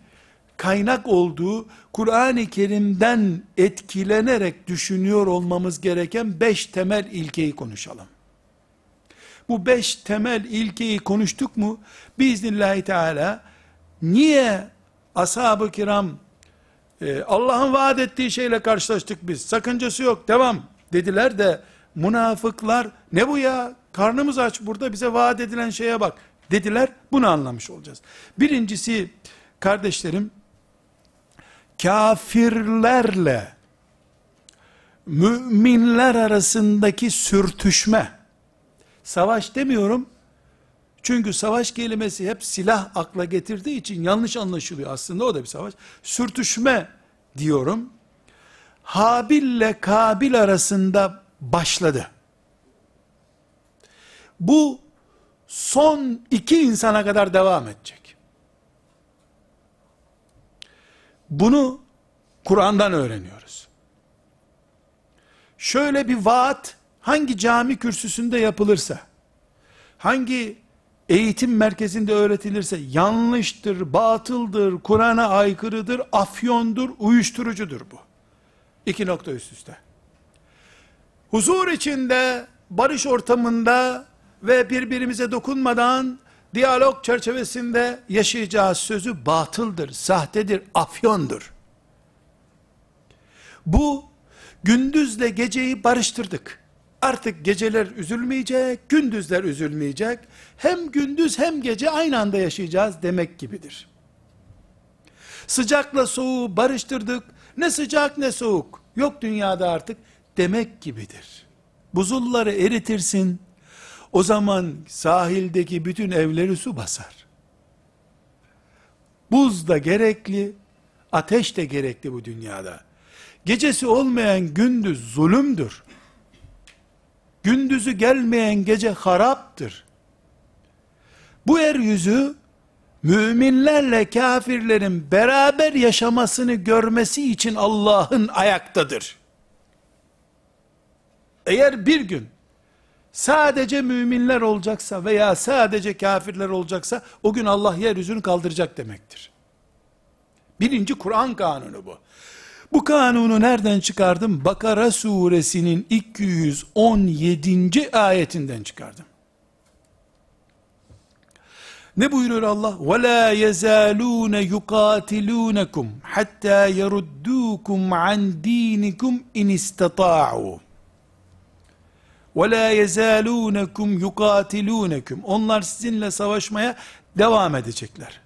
kaynak olduğu, Kur'an-ı Kerim'den etkilenerek düşünüyor olmamız gereken beş temel ilkeyi konuşalım. Bu beş temel ilkeyi konuştuk mu, biiznillahü teala, niye ashab-ı kiram, e, Allah'ın vaat ettiği şeyle karşılaştık biz, sakıncası yok, devam dediler de, münafıklar, ne bu ya, karnımız aç burada, bize vaat edilen şeye bak, dediler, bunu anlamış olacağız. Birincisi, kardeşlerim, kafirlerle müminler arasındaki sürtüşme, savaş demiyorum, çünkü savaş kelimesi hep silah akla getirdiği için yanlış anlaşılıyor. Aslında o da bir savaş. Sürtüşme diyorum. Habil ile Kabil arasında başladı. Bu son iki insana kadar devam edecek. Bunu Kur'an'dan öğreniyoruz. Şöyle bir vaat hangi cami kürsüsünde yapılırsa, hangi eğitim merkezinde öğretilirse yanlıştır, batıldır, Kur'an'a aykırıdır, afyondur, uyuşturucudur bu. İki nokta üst üste. Huzur içinde, barış ortamında ve birbirimize dokunmadan diyalog çerçevesinde yaşayacağız sözü batıldır, sahtedir, afyondur. Bu gündüzle geceyi barıştırdık. Artık geceler üzülmeyecek, gündüzler üzülmeyecek. Hem gündüz hem gece aynı anda yaşayacağız demek gibidir. Sıcakla soğuğu barıştırdık. Ne sıcak ne soğuk. Yok dünyada artık demek gibidir. Buzulları eritirsin. O zaman sahildeki bütün evleri su basar. Buz da gerekli, ateş de gerekli bu dünyada. Gecesi olmayan gündüz zulümdür. Gündüzü gelmeyen gece haraptır. Bu yeryüzü müminlerle kafirlerin beraber yaşamasını görmesi için Allah'ın ayaktadır. Eğer bir gün sadece müminler olacaksa veya sadece kafirler olacaksa o gün Allah yeryüzünü kaldıracak demektir. Birinci Kur'an kanunu bu. Bu kanunu nereden çıkardım? Bakara suresinin 217. ayetinden çıkardım. Ne buyuruyor Allah? وَلَا يَزَالُونَ يُقَاتِلُونَكُمْ حَتَّى يَرُدُّوكُمْ عَنْ دِينِكُمْ اِنْ اسْتَطَاعُوا وَلَا يَزَالُونَكُمْ يُقَاتِلُونَكُمْ Onlar sizinle savaşmaya devam edecekler.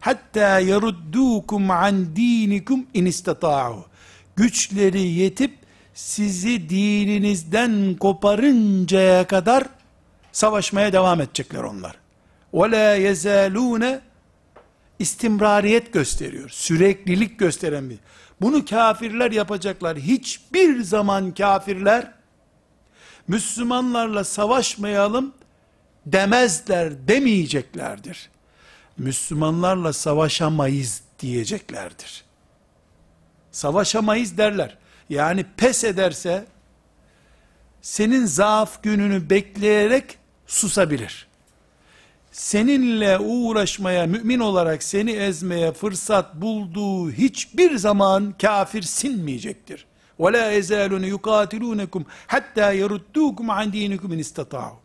Hatta yeruddukum an dinikum in istata'u. Güçleri yetip sizi dininizden koparıncaya kadar savaşmaya devam edecekler onlar. Ve la yezalune istimrariyet gösteriyor. Süreklilik gösteren bir. Bunu kafirler yapacaklar. Hiçbir zaman kafirler Müslümanlarla savaşmayalım demezler, demeyeceklerdir. Müslümanlarla savaşamayız diyeceklerdir. Savaşamayız derler. Yani pes ederse senin zaaf gününü bekleyerek susabilir. Seninle uğraşmaya, mümin olarak seni ezmeye fırsat bulduğu hiçbir zaman kafir sinmeyecektir ve la yezalun yukatilunukum hatta yeruddukum an dinikum in istata'u.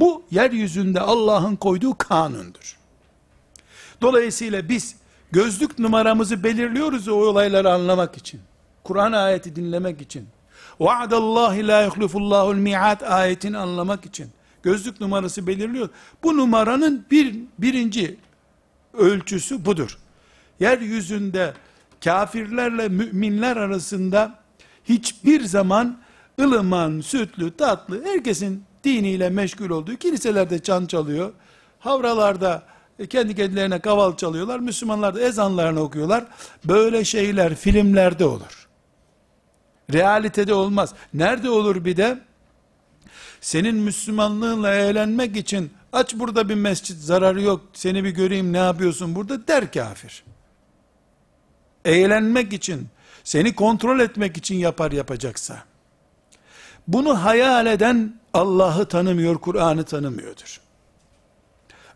Bu yeryüzünde Allah'ın koyduğu kanundur. Dolayısıyla biz gözlük numaramızı belirliyoruz o olayları anlamak için. Kur'an ayeti dinlemek için. Vaadallahi la yuhlifullahul mi'at ayetini anlamak için. Gözlük numarası belirliyor. Bu numaranın bir, birinci ölçüsü budur. Yeryüzünde kafirlerle müminler arasında hiçbir zaman ılıman, sütlü, tatlı, herkesin diniyle meşgul olduğu, kiliselerde çan çalıyor, havralarda kendi kendilerine kaval çalıyorlar, Müslümanlar da ezanlarını okuyorlar. Böyle şeyler filmlerde olur. Realitede olmaz. Nerede olur bir de? Senin Müslümanlığınla eğlenmek için aç burada bir mescit zararı yok seni bir göreyim ne yapıyorsun burada der kafir. Eğlenmek için seni kontrol etmek için yapar yapacaksa. Bunu hayal eden Allah'ı tanımıyor, Kur'an'ı tanımıyordur.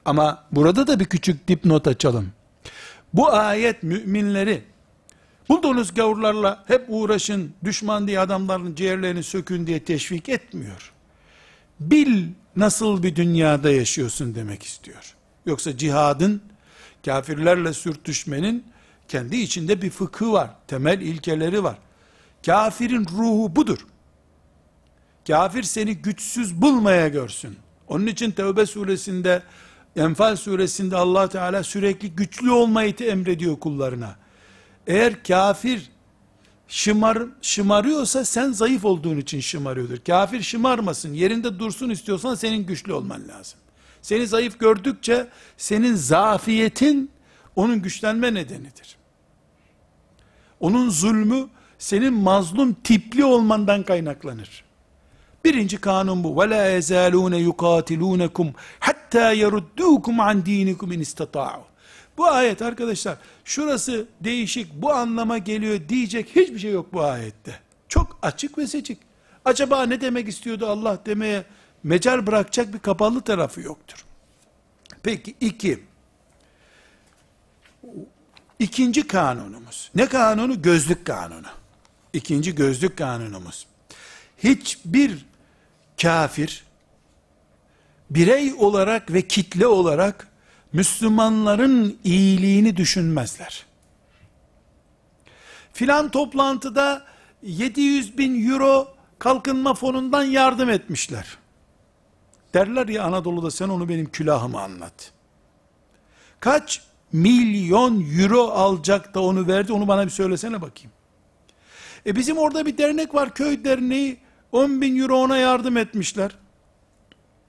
Ama burada da bir küçük dipnot açalım. Bu ayet müminleri bulduğunuz gavurlarla hep uğraşın, düşman diye adamların ciğerlerini sökün diye teşvik etmiyor. Bil nasıl bir dünyada yaşıyorsun demek istiyor. Yoksa cihadın, kafirlerle sürtüşmenin kendi içinde bir fıkı var, temel ilkeleri var. Kafirin ruhu budur. Kafir seni güçsüz bulmaya görsün. Onun için Tevbe suresinde, Enfal suresinde allah Teala sürekli güçlü olmayı emrediyor kullarına. Eğer kafir şımar, şımarıyorsa sen zayıf olduğun için şımarıyordur. Kafir şımarmasın, yerinde dursun istiyorsan senin güçlü olman lazım. Seni zayıf gördükçe senin zafiyetin onun güçlenme nedenidir. Onun zulmü senin mazlum tipli olmandan kaynaklanır. Birinci kanun bu. وَلَا يَزَالُونَ يُقَاتِلُونَكُمْ حَتَّى يَرُدُّوكُمْ عَنْ دِينِكُمْ اِنْ اسْتَطَاعُوا Bu ayet arkadaşlar, şurası değişik, bu anlama geliyor diyecek hiçbir şey yok bu ayette. Çok açık ve seçik. Acaba ne demek istiyordu Allah demeye mecal bırakacak bir kapalı tarafı yoktur. Peki iki, İkinci kanunumuz. Ne kanunu? Gözlük kanunu. İkinci gözlük kanunumuz. Hiçbir kafir birey olarak ve kitle olarak Müslümanların iyiliğini düşünmezler. Filan toplantıda 700 bin euro kalkınma fonundan yardım etmişler. Derler ya Anadolu'da sen onu benim külahıma anlat. Kaç milyon euro alacak da onu verdi onu bana bir söylesene bakayım. E bizim orada bir dernek var köy derneği 10 bin euro ona yardım etmişler.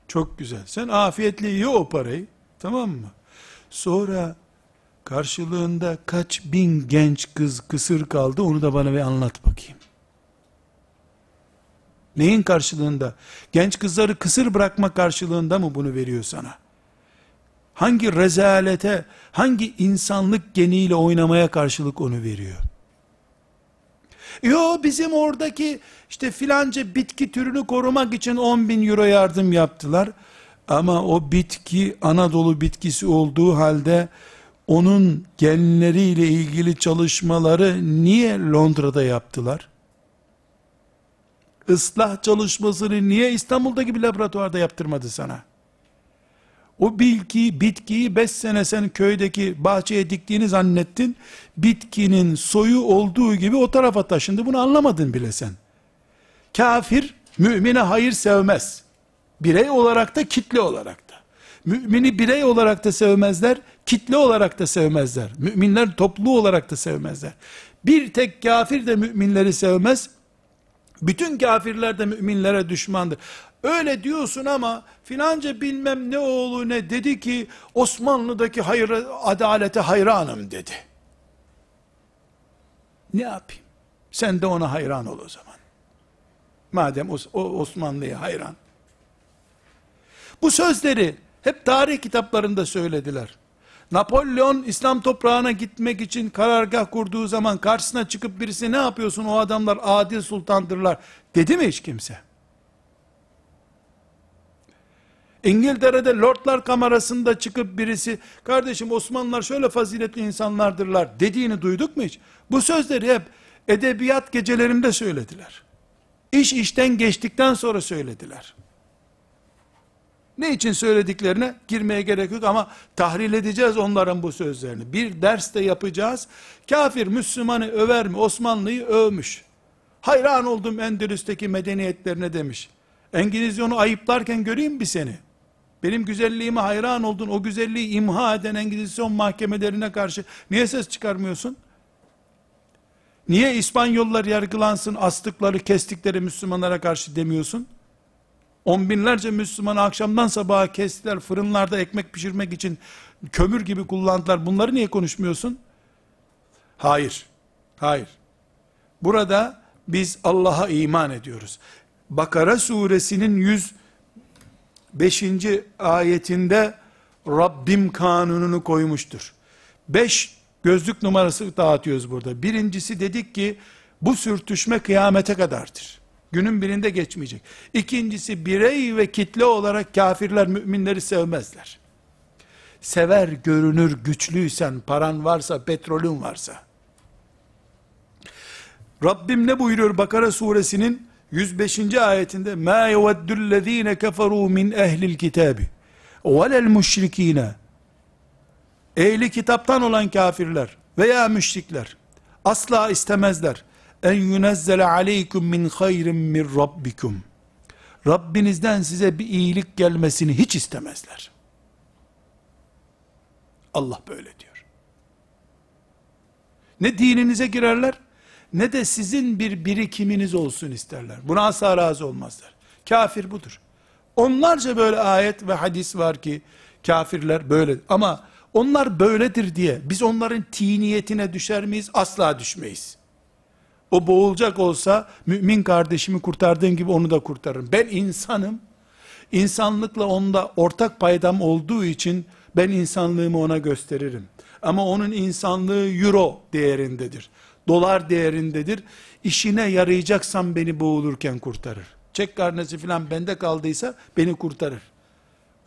Çok güzel. Sen afiyetle ye o parayı. Tamam mı? Sonra karşılığında kaç bin genç kız kısır kaldı onu da bana bir anlat bakayım. Neyin karşılığında? Genç kızları kısır bırakma karşılığında mı bunu veriyor sana? Hangi rezalete, hangi insanlık geniyle oynamaya karşılık onu veriyor? Yo bizim oradaki işte filanca bitki türünü korumak için 10 bin euro yardım yaptılar. Ama o bitki Anadolu bitkisi olduğu halde onun genleriyle ilgili çalışmaları niye Londra'da yaptılar? Islah çalışmasını niye İstanbul'daki bir laboratuvarda yaptırmadı sana? O bilgi, bitkiyi 5 sene sen köydeki bahçeye diktiğini zannettin. Bitkinin soyu olduğu gibi o tarafa taşındı. Bunu anlamadın bile sen. Kafir, mümine hayır sevmez. Birey olarak da kitle olarak da. Mümini birey olarak da sevmezler, kitle olarak da sevmezler. Müminler toplu olarak da sevmezler. Bir tek kafir de müminleri sevmez. Bütün kafirler de müminlere düşmandır. Öyle diyorsun ama filanca bilmem ne oğlu ne dedi ki Osmanlı'daki hayır, adalete hayranım dedi. Ne yapayım? Sen de ona hayran ol o zaman. Madem o, o Osmanlı'ya hayran. Bu sözleri hep tarih kitaplarında söylediler. Napolyon İslam toprağına gitmek için karargah kurduğu zaman karşısına çıkıp birisi ne yapıyorsun o adamlar adil sultandırlar dedi mi hiç kimse? İngiltere'de Lordlar Kamerası'nda çıkıp birisi, kardeşim Osmanlılar şöyle faziletli insanlardırlar dediğini duyduk mu hiç? Bu sözleri hep edebiyat gecelerinde söylediler. İş işten geçtikten sonra söylediler. Ne için söylediklerine girmeye gerek yok ama tahril edeceğiz onların bu sözlerini. Bir ders de yapacağız. Kafir Müslümanı över mi? Osmanlı'yı övmüş. Hayran oldum Endülüs'teki medeniyetlerine demiş. Engizisyonu ayıplarken göreyim bir seni. Benim güzelliğime hayran oldun, o güzelliği imha eden Engizisyon mahkemelerine karşı niye ses çıkarmıyorsun? Niye İspanyollar yargılansın, astıkları, kestikleri Müslümanlara karşı demiyorsun? On binlerce Müslümanı akşamdan sabaha kestiler, fırınlarda ekmek pişirmek için kömür gibi kullandılar. Bunları niye konuşmuyorsun? Hayır, hayır. Burada biz Allah'a iman ediyoruz. Bakara suresinin 105. ayetinde Rabbim kanununu koymuştur. 5 gözlük numarası dağıtıyoruz burada. Birincisi dedik ki bu sürtüşme kıyamete kadardır. Günün birinde geçmeyecek. İkincisi birey ve kitle olarak kafirler müminleri sevmezler. Sever görünür güçlüysen, paran varsa, petrolün varsa. Rabbim ne buyuruyor Bakara suresinin 105. ayetinde ma yeveddullezine keferu min ehlil kitabi velel müşrikine ehli kitaptan olan kafirler veya müşrikler asla istemezler en yunezzele aleykum min hayrin min rabbikum Rabbinizden size bir iyilik gelmesini hiç istemezler. Allah böyle diyor. Ne dininize girerler, ne de sizin bir birikiminiz olsun isterler. Buna asla razı olmazlar. Kafir budur. Onlarca böyle ayet ve hadis var ki kafirler böyle ama onlar böyledir diye biz onların tiniyetine düşer miyiz? Asla düşmeyiz. O boğulacak olsa mümin kardeşimi kurtardığım gibi onu da kurtarırım. Ben insanım. İnsanlıkla onda ortak paydam olduğu için ben insanlığımı ona gösteririm. Ama onun insanlığı euro değerindedir dolar değerindedir. İşine yarayacaksam beni boğulurken kurtarır. Çek karnesi filan bende kaldıysa beni kurtarır.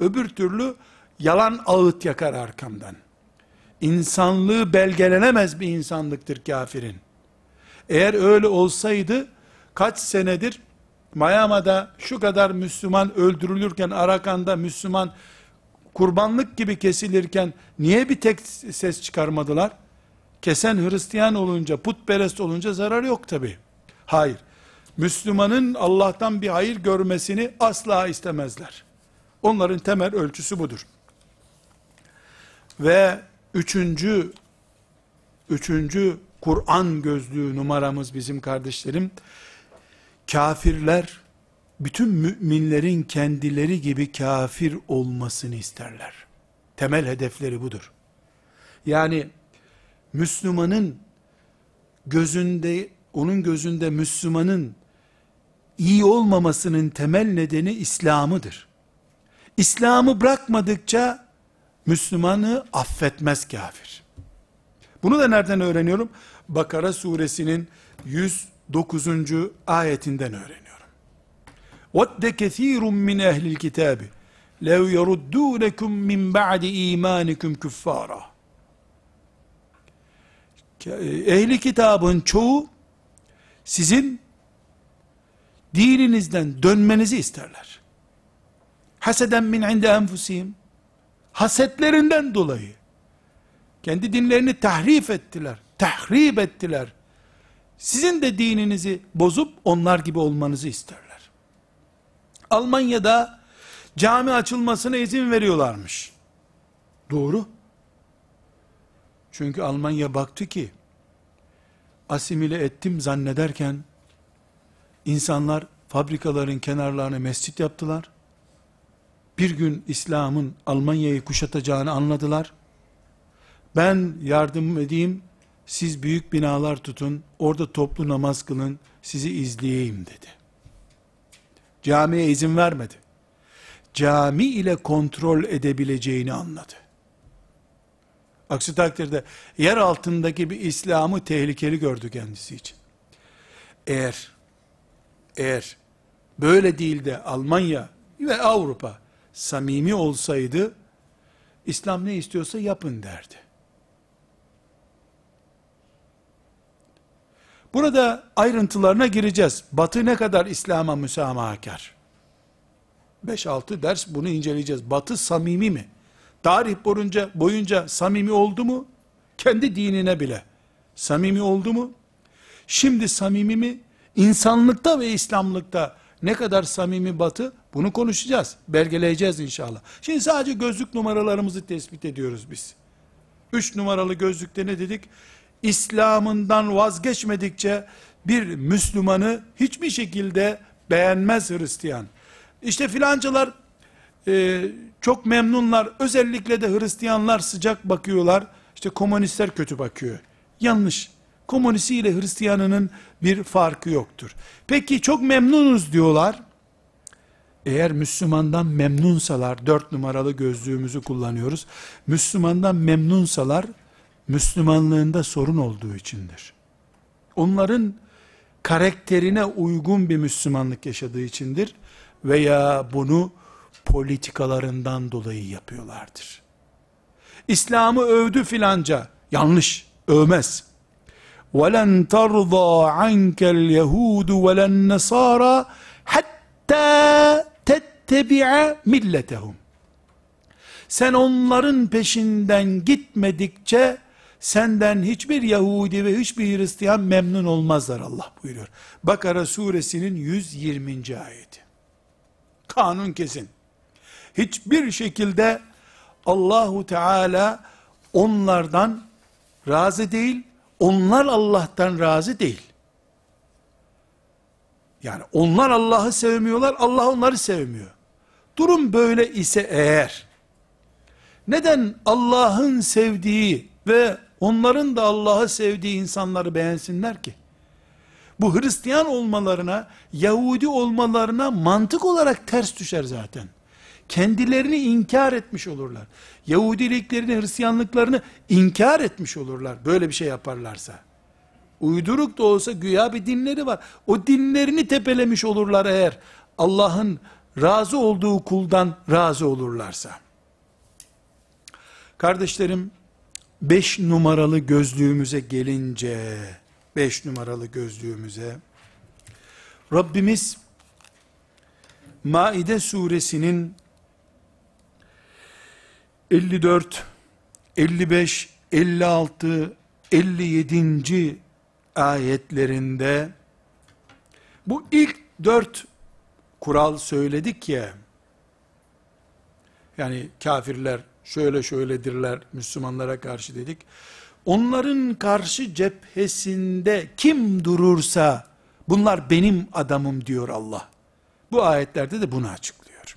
Öbür türlü yalan ağıt yakar arkamdan. İnsanlığı belgelenemez bir insanlıktır kafirin. Eğer öyle olsaydı kaç senedir Miami'da şu kadar Müslüman öldürülürken Arakan'da Müslüman kurbanlık gibi kesilirken niye bir tek ses çıkarmadılar? kesen Hristiyan olunca, putperest olunca zarar yok tabi. Hayır. Müslümanın Allah'tan bir hayır görmesini asla istemezler. Onların temel ölçüsü budur. Ve üçüncü, üçüncü Kur'an gözlüğü numaramız bizim kardeşlerim, kafirler, bütün müminlerin kendileri gibi kafir olmasını isterler. Temel hedefleri budur. Yani, Müslümanın gözünde, onun gözünde Müslümanın iyi olmamasının temel nedeni İslam'ıdır. İslam'ı bırakmadıkça Müslümanı affetmez kafir. Bunu da nereden öğreniyorum? Bakara suresinin 109. ayetinden öğreniyorum. وَدَّ كَثِيرٌ مِّنْ اَهْلِ الْكِتَابِ لَوْ يَرُدُّونَكُمْ مِنْ بَعْدِ اِيمَانِكُمْ كُفَّارًا ehli kitabın çoğu sizin dininizden dönmenizi isterler. Haseden min inde enfusihim. Hasetlerinden dolayı. kendi dinlerini tahrif ettiler. Tahrip ettiler. Sizin de dininizi bozup onlar gibi olmanızı isterler. Almanya'da cami açılmasına izin veriyorlarmış. Doğru. Çünkü Almanya baktı ki asimile ettim zannederken insanlar fabrikaların kenarlarına mescit yaptılar. Bir gün İslam'ın Almanya'yı kuşatacağını anladılar. Ben yardım edeyim, siz büyük binalar tutun, orada toplu namaz kılın, sizi izleyeyim dedi. Camiye izin vermedi. Cami ile kontrol edebileceğini anladı. Aksi takdirde yer altındaki bir İslam'ı tehlikeli gördü kendisi için. Eğer eğer böyle değil de Almanya ve Avrupa samimi olsaydı İslam ne istiyorsa yapın derdi. Burada ayrıntılarına gireceğiz. Batı ne kadar İslam'a müsamahakar? 5-6 ders bunu inceleyeceğiz. Batı samimi mi? Tarih boyunca, boyunca samimi oldu mu? Kendi dinine bile. Samimi oldu mu? Şimdi samimi mi? İnsanlıkta ve İslamlıkta ne kadar samimi batı? Bunu konuşacağız. Belgeleyeceğiz inşallah. Şimdi sadece gözlük numaralarımızı tespit ediyoruz biz. Üç numaralı gözlükte ne dedik? İslam'ından vazgeçmedikçe bir Müslümanı hiçbir şekilde beğenmez Hristiyan. İşte filancalar e, çok memnunlar. Özellikle de Hristiyanlar sıcak bakıyorlar. İşte komünistler kötü bakıyor. Yanlış. Komünisi ile Hristiyanının bir farkı yoktur. Peki çok memnunuz diyorlar. Eğer Müslümandan memnunsalar, dört numaralı gözlüğümüzü kullanıyoruz. Müslümandan memnunsalar, Müslümanlığında sorun olduğu içindir. Onların karakterine uygun bir Müslümanlık yaşadığı içindir. Veya bunu politikalarından dolayı yapıyorlardır. İslam'ı övdü filanca. Yanlış. Övmez. وَلَنْ تَرْضَى عَنْكَ الْيَهُودُ وَلَا النَّصَارَى حَتَّى تَتَّبِعَ مِلَّتَهُمْ Sen onların peşinden gitmedikçe senden hiçbir Yahudi ve hiçbir Hristiyan memnun olmazlar Allah buyuruyor. Bakara suresinin 120. ayeti. Kanun kesin. Hiçbir şekilde Allahu Teala onlardan razı değil, onlar Allah'tan razı değil. Yani onlar Allah'ı sevmiyorlar, Allah onları sevmiyor. Durum böyle ise eğer, neden Allah'ın sevdiği ve onların da Allah'ı sevdiği insanları beğensinler ki? Bu Hristiyan olmalarına, Yahudi olmalarına mantık olarak ters düşer zaten. Kendilerini inkar etmiş olurlar. Yahudiliklerini, Hristiyanlıklarını inkar etmiş olurlar. Böyle bir şey yaparlarsa. Uyduruk da olsa güya bir dinleri var. O dinlerini tepelemiş olurlar eğer Allah'ın razı olduğu kuldan razı olurlarsa. Kardeşlerim, beş numaralı gözlüğümüze gelince, beş numaralı gözlüğümüze, Rabbimiz, Maide suresinin 54, 55, 56, 57. ayetlerinde bu ilk dört kural söyledik ya, yani kafirler şöyle şöyledirler Müslümanlara karşı dedik. Onların karşı cephesinde kim durursa bunlar benim adamım diyor Allah. Bu ayetlerde de bunu açıklıyor.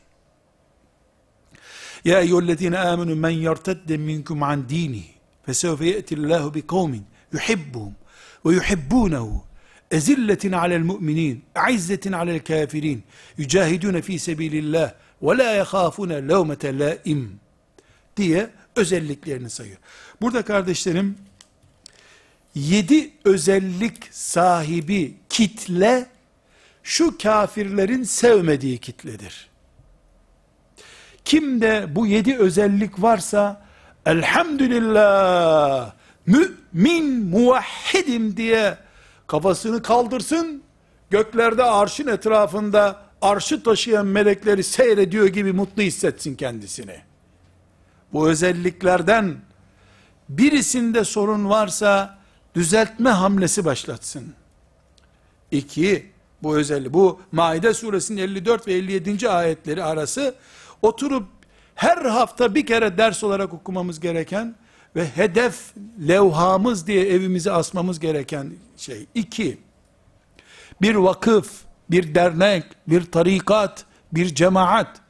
Ya eyyühellezine amenu men yertedde minkum an dinihi fesevfe ye'tillahu bi kavmin yuhibbuhum ve yuhibbunehu ezilletin alel mu'minin aizzetin alel kafirin yücahidune fi sebilillah ve la yehafune levmete laim diye özelliklerini sayıyor. Burada kardeşlerim yedi özellik sahibi kitle şu kafirlerin sevmediği kitledir. Kimde bu yedi özellik varsa elhamdülillah min muvahhidim diye kafasını kaldırsın, göklerde arşın etrafında arşı taşıyan melekleri seyrediyor gibi mutlu hissetsin kendisini. Bu özelliklerden birisinde sorun varsa düzeltme hamlesi başlatsın. İki, bu özelliği, bu Maide suresinin 54 ve 57. ayetleri arası oturup her hafta bir kere ders olarak okumamız gereken ve hedef levhamız diye evimize asmamız gereken şey. İki, bir vakıf, bir dernek, bir tarikat, bir cemaat,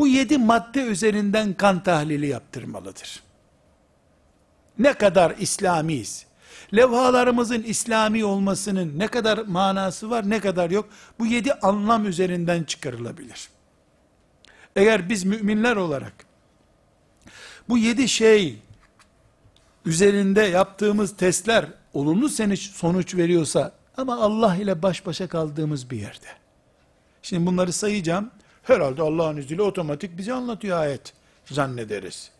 bu yedi madde üzerinden kan tahlili yaptırmalıdır. Ne kadar İslamiyiz? Levhalarımızın İslami olmasının ne kadar manası var, ne kadar yok? Bu yedi anlam üzerinden çıkarılabilir. Eğer biz müminler olarak bu yedi şey üzerinde yaptığımız testler olumlu sonuç veriyorsa ama Allah ile baş başa kaldığımız bir yerde. Şimdi bunları sayacağım. Herhalde Allah'ın izniyle otomatik bize anlatıyor ayet zannederiz.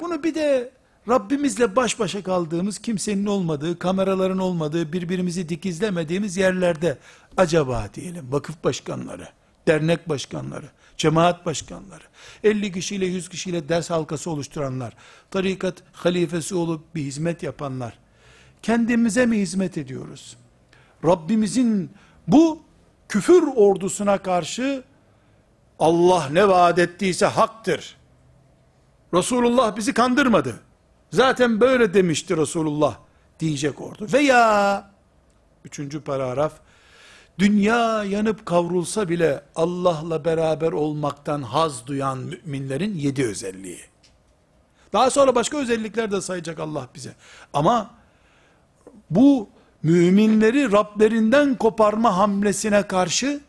Bunu bir de Rabbimizle baş başa kaldığımız, kimsenin olmadığı, kameraların olmadığı, birbirimizi dikizlemediğimiz yerlerde acaba diyelim vakıf başkanları, dernek başkanları, cemaat başkanları, 50 kişiyle 100 kişiyle ders halkası oluşturanlar, tarikat halifesi olup bir hizmet yapanlar, kendimize mi hizmet ediyoruz? Rabbimizin bu küfür ordusuna karşı Allah ne vaat ettiyse haktır. Resulullah bizi kandırmadı. Zaten böyle demişti Resulullah diyecek ordu. Veya üçüncü paragraf dünya yanıp kavrulsa bile Allah'la beraber olmaktan haz duyan müminlerin yedi özelliği. Daha sonra başka özellikler de sayacak Allah bize. Ama bu müminleri Rablerinden koparma hamlesine karşı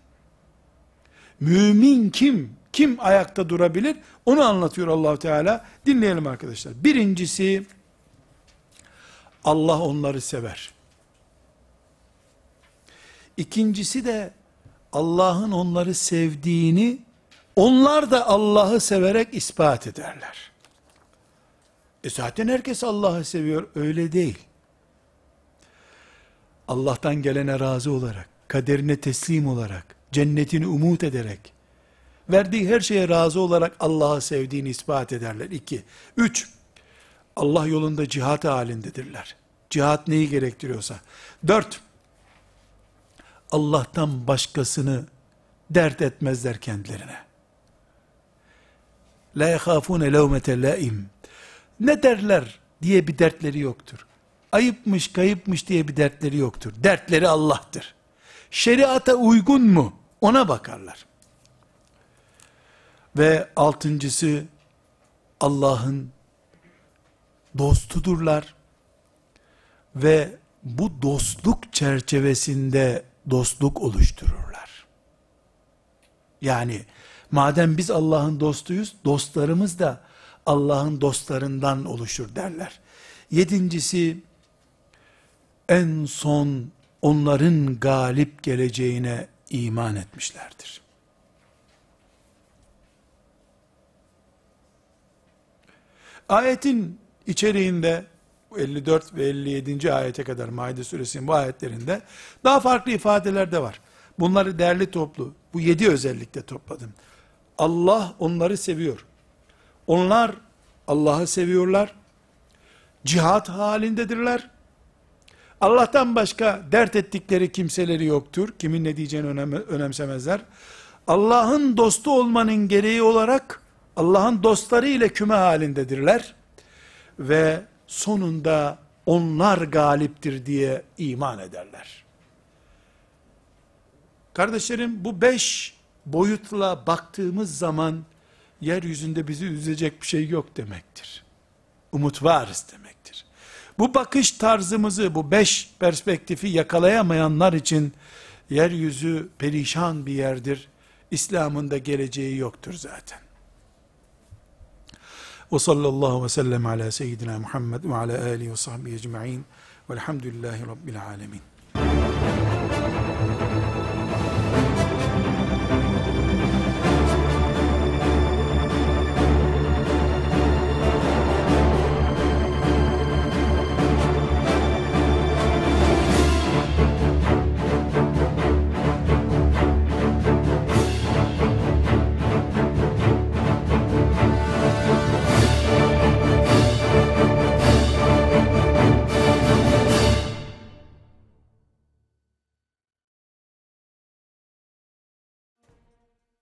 mümin kim? Kim ayakta durabilir? Onu anlatıyor allah Teala. Dinleyelim arkadaşlar. Birincisi, Allah onları sever. İkincisi de, Allah'ın onları sevdiğini, onlar da Allah'ı severek ispat ederler. E zaten herkes Allah'ı seviyor, öyle değil. Allah'tan gelene razı olarak, kaderine teslim olarak, cennetini umut ederek, verdiği her şeye razı olarak Allah'ı sevdiğini ispat ederler. İki. Üç, Allah yolunda cihat halindedirler. Cihat neyi gerektiriyorsa. Dört, Allah'tan başkasını dert etmezler kendilerine. La yehafune levmete laim. Ne derler diye bir dertleri yoktur. Ayıpmış, kayıpmış diye bir dertleri yoktur. Dertleri Allah'tır. Şeriata uygun mu? Ona bakarlar. Ve altıncısı Allah'ın dostudurlar. Ve bu dostluk çerçevesinde dostluk oluştururlar. Yani madem biz Allah'ın dostuyuz, dostlarımız da Allah'ın dostlarından oluşur derler. Yedincisi, en son onların galip geleceğine iman etmişlerdir. Ayetin içeriğinde 54 ve 57. ayete kadar Maide suresinin bu ayetlerinde daha farklı ifadeler de var. Bunları değerli toplu, bu yedi özellikle topladım. Allah onları seviyor. Onlar Allah'ı seviyorlar. Cihat halindedirler. Allah'tan başka dert ettikleri kimseleri yoktur. Kimin ne diyeceğini önem, önemsemezler. Allah'ın dostu olmanın gereği olarak Allah'ın dostları ile küme halindedirler. Ve sonunda onlar galiptir diye iman ederler. Kardeşlerim bu beş boyutla baktığımız zaman yeryüzünde bizi üzecek bir şey yok demektir. Umut varız demektir. Bu bakış tarzımızı, bu beş perspektifi yakalayamayanlar için yeryüzü perişan bir yerdir. İslam'ın da geleceği yoktur zaten. Ve sallallahu ve sellem ala seyyidina Muhammed ve ala alihi ve sahbihi ecma'in velhamdülillahi rabbil alemin.